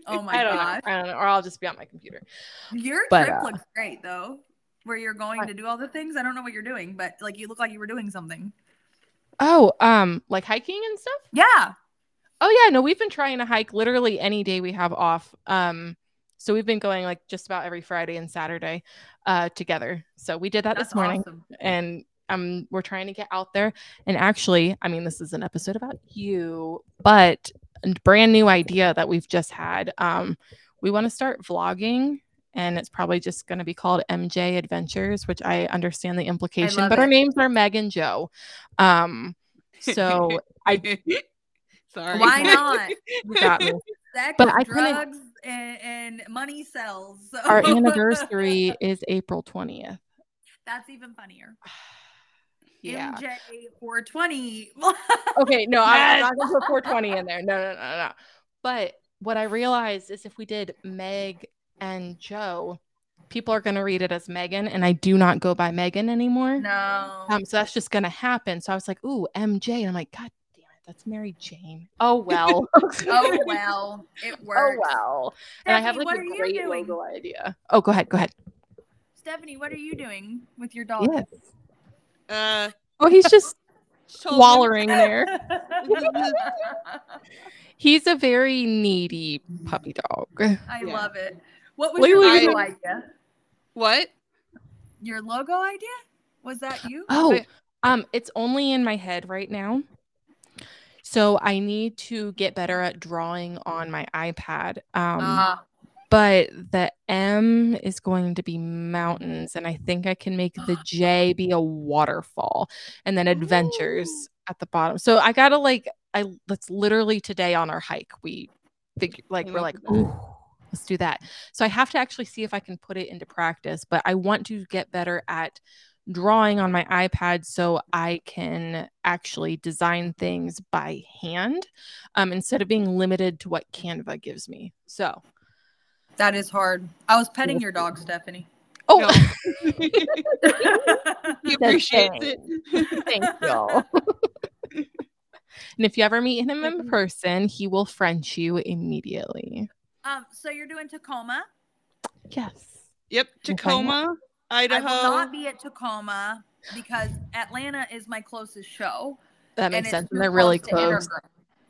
S2: Oh my
S1: I don't
S2: gosh,
S1: know. I don't know, or I'll just be on my computer.
S2: your
S1: But,
S2: trip
S1: uh,
S2: looks great though. Where you're going
S1: What?
S2: to do all the things. I don't know what you're doing, but like you look like you were doing something.
S1: Oh, um, like hiking and stuff.
S2: Yeah.
S1: Oh yeah, no, we've been trying to hike literally any day we have off. Um, so we've been going like just about every Friday and Saturday, uh, together. So we did that
S2: That's
S1: this morning,
S2: awesome.
S1: and um, we're trying to get out there. And actually, I mean, this is an episode about you, but a brand new idea that we've just had. Um, we want to start vlogging. And it's probably just going to be called MJ Adventures, which I understand the implication,
S2: love
S1: but our names are Meg and Joe. Um, so I
S3: Sorry.
S2: Why not?
S1: you got me.
S2: Sex,
S1: But I couldn't-
S2: drugs, and, and money sells. So
S1: Our anniversary is April 20th.
S2: That's even funnier.
S1: Yeah.
S2: MJ 420.
S1: Okay, no, I'm, I'm not gonna put 420 in there. No, no, no, no. But what I realized is if we did Meg and Joe, people are gonna read it as Megan, and I do not go by Megan anymore.
S2: no.
S1: Um, so that's just gonna happen. So I was like, ooh, MJ, and I'm like, God damn it, that's Mary Jane. Oh well.
S2: oh well, it works.
S1: oh
S2: works.
S1: well. And I have like a great
S2: doing?
S1: logo idea. Oh, go ahead, go ahead.
S2: Stephenie, what are you doing with your dog?
S1: Yes.
S3: Uh,
S1: Oh, he's just
S3: told him-
S1: wallering there. He's a very needy puppy dog.
S2: I
S3: Yeah.
S2: love it. What was
S1: Wait,
S2: your
S1: wait,
S2: logo
S3: wait.
S2: idea?
S3: What?
S2: Your logo idea? Was that you?
S1: Oh,
S3: Wait.
S1: um, it's only in my head right now. So I need to get better at drawing on my iPad. Um,
S2: Ah,
S1: but the M is going to be mountains, and I think I can make the J be a waterfall, and then adventures
S2: Ooh.
S1: at the bottom. So I gotta like, I that's literally today on our hike. We figure like we're like, let's do that. So I have to actually see if I can put it into practice, but I want to get better at drawing on my iPad so I can actually design things by hand um, instead of being limited to what Canva gives me. So,
S2: that is hard. I was petting your dog, Stephenie.
S1: oh,
S3: No. he appreciates it.
S1: thank y'all. and if you ever meet him in person, he will French you immediately.
S2: um, so you're doing Tacoma.
S1: Yes.
S3: Yep, Tacoma,
S2: I
S3: Idaho.
S2: will not be at Tacoma because Atlanta is my closest show.
S1: That makes
S2: it's
S1: sense. And they're really
S2: to
S1: close.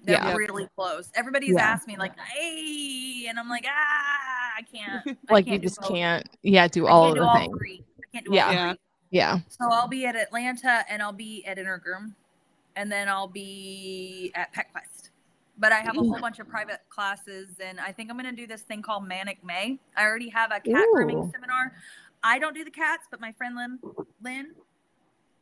S2: Intergroom. They're
S1: Yeah.
S2: really close. Everybody's
S1: Yeah.
S2: asked me like, "Hey," and I'm like, "Ah, I can't." I
S1: Like
S2: can't
S1: you just
S2: both.
S1: can't, yeah, do
S2: I
S1: all
S2: can't
S1: of
S2: do
S1: the
S2: all
S1: things.
S2: three. I can't do
S1: Yeah.
S2: all
S3: Yeah.
S2: three.
S1: Yeah.
S2: So I'll be at Atlanta and I'll be at Intergroom, and then I'll be at PetQuest. But I have a whole bunch of private classes, and I think I'm going to do this thing called Manic May. I already have a cat grooming seminar. I don't do the cats, but my friend Lynn, Lynn,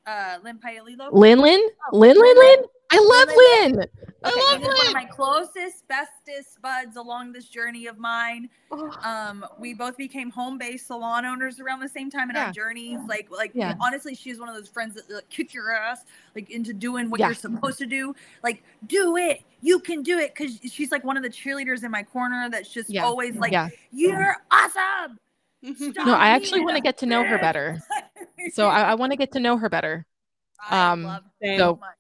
S2: uh, Lynn Paolillo.
S1: Lynn Lynn?
S2: Oh,
S1: Lynn Lynn
S2: Lynn.
S1: I love
S2: Lynn,
S1: Lynn.
S3: I love
S2: Lynn one of my closest, bestest buds along this journey of mine.
S1: Oh,
S2: Um, we both became home-based salon owners around the same time in
S1: Yeah.
S2: our journeys. Like, like
S1: Yeah.
S2: honestly, she's one of those friends that like, kick your ass like into doing what
S1: Yeah.
S2: you're supposed to do. Like, do it. You can do it. Cause she's like one of the cheerleaders in my corner. That's just
S1: Yeah.
S2: always like,
S1: yeah.
S2: you're awesome. Stop
S1: No, I actually want to get to know her better. So I, I want to get to know her better.
S2: I
S1: Um,
S2: love
S1: so-
S2: much.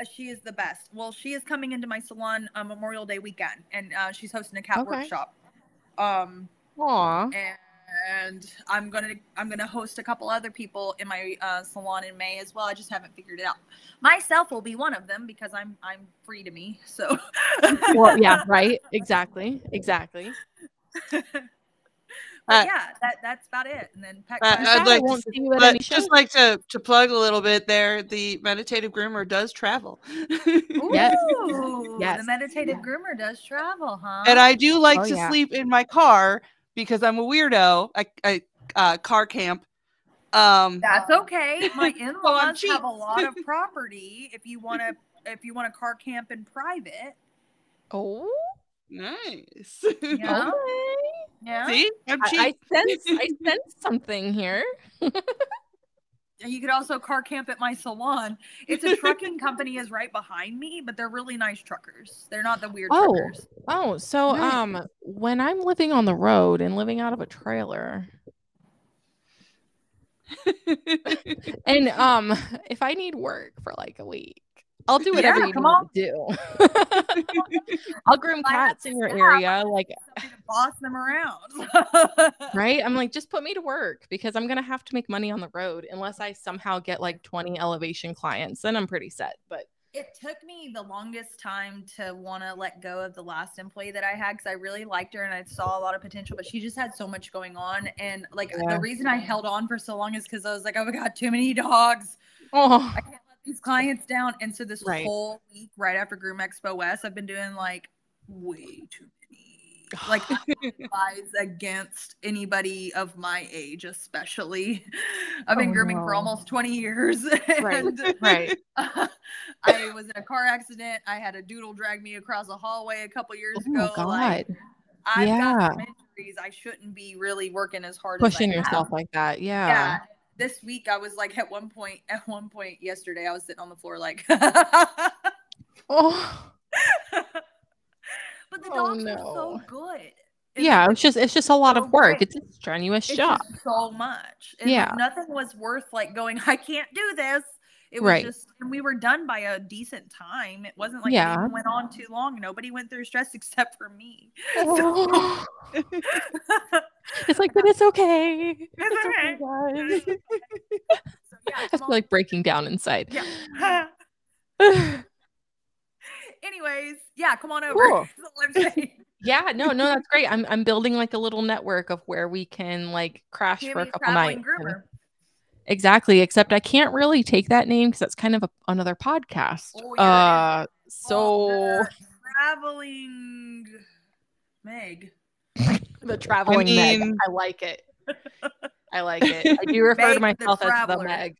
S2: Uh, she is the best. Well, she is coming into my salon uh, Memorial Day weekend, and uh, she's hosting a cat
S1: Okay.
S2: workshop. Um,
S1: Aw.
S2: and I'm gonna I'm gonna host a couple other people in my uh, salon in May as well. I just haven't figured it out. Myself will be one of them because I'm I'm free to me. So
S1: Well, yeah, right. Exactly. Exactly.
S2: But
S3: Uh,
S2: yeah, that that's about it. And then pet
S3: Uh, I'd like to
S1: see
S3: But just
S1: show.
S3: like to to plug a little bit there, the meditative groomer does travel.
S1: Yes.
S2: Ooh,
S1: Yes.
S2: the meditative groomer does travel, huh?
S3: and I do like
S1: Oh,
S3: to
S1: yeah.
S3: sleep in my car because I'm a weirdo. I, I uh, car camp. Um,
S2: That's okay. My in-laws
S3: cheap.
S2: have a lot of property. If you want to, if you want to car camp in private,
S1: Oh.
S3: nice.
S2: Yeah.
S1: Okay.
S2: Yeah,
S3: See, I'm cheap.
S1: I sense I sense something here.
S2: You could also car camp at my salon. It's a trucking company is right behind me, but they're really nice truckers. They're not the weird
S1: Oh.
S2: truckers.
S1: Oh, so
S3: Nice.
S1: um when I'm living on the road and living out of a trailer and um if I need work for like a week, I'll do whatever
S2: Yeah,
S1: you
S2: come on.
S1: to do. I'll groom cats in your
S2: staff.
S1: area like
S2: to boss them around.
S1: right? I'm like just put me to work because I'm going to have to make money on the road unless I somehow get like 20 elevation clients. Then I'm pretty set, but
S2: it took me the longest time to want to let go of the last employee that I had because I really liked her and I saw a lot of potential, but she just had so much going on. And like
S1: Yeah.
S2: the reason I held on for so long is because I was like, oh my god, too many dogs.
S1: oh,
S2: I can't these clients down. And so this
S3: Right.
S2: whole week right after Groom Expo West, I've been doing like way too many. Like advise against anybody of my age, especially. I've been
S1: Oh,
S2: grooming for almost 20 years.
S1: Right,
S2: and
S1: right.
S2: I was in a car accident. I had a doodle drag me across a hallway a couple years
S1: Oh
S2: ago.
S1: god.
S2: Like, I've got some
S1: Yeah.
S2: injuries. I shouldn't be really working as hard
S1: Pushing yourself
S2: have.
S1: like that.
S2: Yeah.
S1: Yeah.
S2: This week I was like at one point at one point yesterday I was sitting on the floor like
S1: Oh.
S2: But the
S1: Oh,
S2: dogs are so good. It's
S1: Yeah, it's just it's just a lot
S2: so
S1: of work. It's a strenuous
S2: it's
S1: job.
S2: so much. And
S1: Yeah.
S2: nothing was worth like going, I can't do this. It was
S1: Right.
S2: just and we were done by a decent time. It wasn't like it
S1: Yeah.
S2: even went on too long. Nobody went through stress except for me.
S1: Oh. it's like, but it's okay.
S2: It's
S1: It's okay, guys.
S2: so yeah,
S1: I feel like breaking down inside.
S2: yeah. Anyways, Yeah, come on over.
S1: Cool.
S2: That's all I'm saying.
S1: Yeah, no, no, that's great. I'm I'm building like a little network of where we can like crash for a couple nights.
S2: groomer.
S1: Exactly, except I can't really take that name because that's kind of a, another podcast.
S2: Oh, yeah,
S1: uh, so
S2: traveling Meg.
S1: the traveling Meg,
S3: mean-
S1: I like it. I like it. I do refer to
S2: Meg the
S1: myself as the
S2: Traveler.
S1: Meg.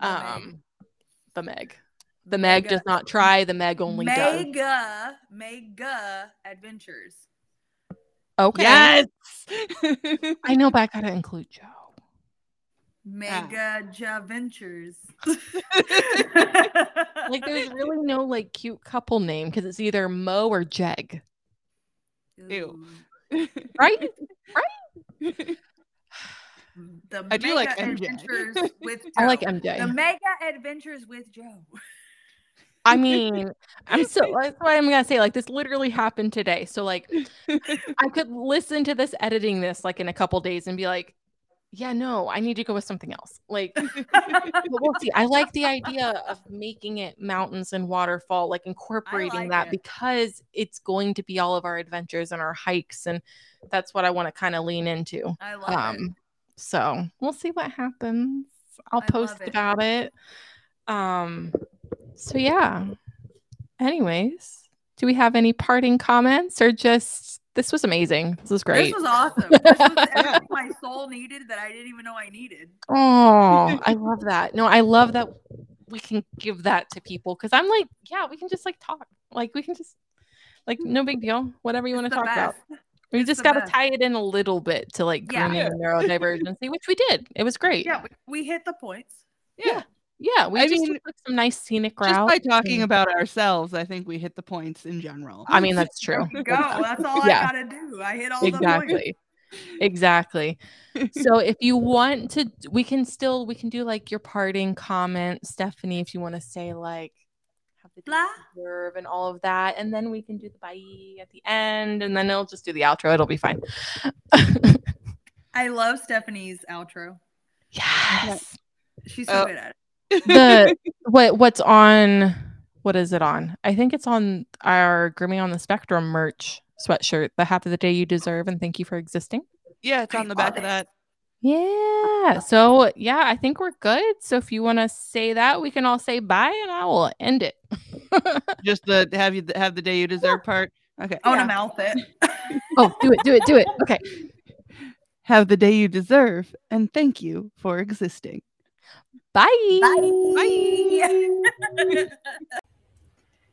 S2: The Meg.
S1: Um, the Meg. The Meg
S2: Mega-
S1: does not try. The Meg only does.
S2: Mega, Mega Adventures.
S1: Okay.
S3: Yes.
S1: I know, but I gotta include Joe. Ah.
S2: Mega Javentures.
S1: Like, there's really no like cute couple name because it's either Mo or Jeg,
S3: Ew.
S1: right?
S2: The
S3: I do like
S2: Mega
S3: MJ.
S2: Adventures with Joe.
S1: I like
S2: The
S1: MJ.
S2: Mega Adventures with Joe.
S1: I mean, I'm so that's why I'm gonna say like this literally happened today. So like I could listen to this editing this like in a couple days and be like, yeah, no, I need to go with something else. Like we'll see. I like the idea of making it mountains and waterfall, like incorporating
S2: like
S1: that
S2: it.
S1: because it's going to be all of our adventures and our hikes, and that's what I want to kind of lean into.
S2: I love
S1: Um, so we'll see what happens. I'll
S2: I
S1: post
S2: it.
S1: about it. Um, so yeah. Anyways, do we have any parting comments or just this was amazing? This was great.
S2: This was awesome. This was everything my soul needed that I didn't even know I needed.
S1: Oh, I love that. No, I love that we can give that to people because I'm like, yeah, we can just like talk. Like we can just like no big deal. Whatever you want to talk about. We
S2: It's
S1: just got to tie it in a little bit to like
S2: Yeah.
S1: grooming neurodivergency, which we did. It was great.
S2: Yeah, we, we hit the points.
S3: yeah.
S1: Yeah, we
S3: I
S1: just
S3: mean,
S1: took, some nice scenic
S3: Just
S1: routes.
S3: by talking about ourselves, I think we hit the points in general.
S1: I mean, that's true.
S2: Go. That's all
S1: Yeah.
S2: I gotta do. I hit all the points.
S1: exactly exactly so if you want to we can still we can do like your parting comment stephenie if you want to say like have the
S2: Blah.
S1: deserve and all of that and then we can do the bye at the end and then it'll just do the outro it'll be fine
S2: I love Stephenie's outro.
S1: yes
S2: She's so
S3: Oh.
S2: good at it.
S1: The what what's on what is it on i think it's on our grooming on the spectrum merch sweatshirt the half of the day you deserve and thank you for existing
S3: yeah, it's
S2: I
S3: on the back
S2: love
S3: of that.
S1: Yeah. So yeah, I think we're good. So if you want to say that, we can all say bye, and I will end it.
S3: Just the have you have the day you deserve part. Okay.
S2: I want
S1: Yeah.
S2: to mouth it.
S1: oh, do it, do it, do it. Okay.
S3: Have the day you deserve, and thank you for existing.
S1: Bye.
S2: Bye.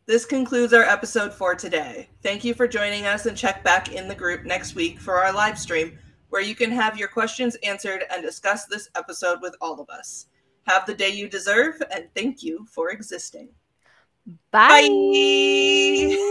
S4: This concludes our episode for today. Thank you for joining us and check back in the group next week for our live stream where you can have your questions answered and discuss this episode with all of us. Have the day you deserve and thank you for existing.
S1: Bye.
S4: Bye.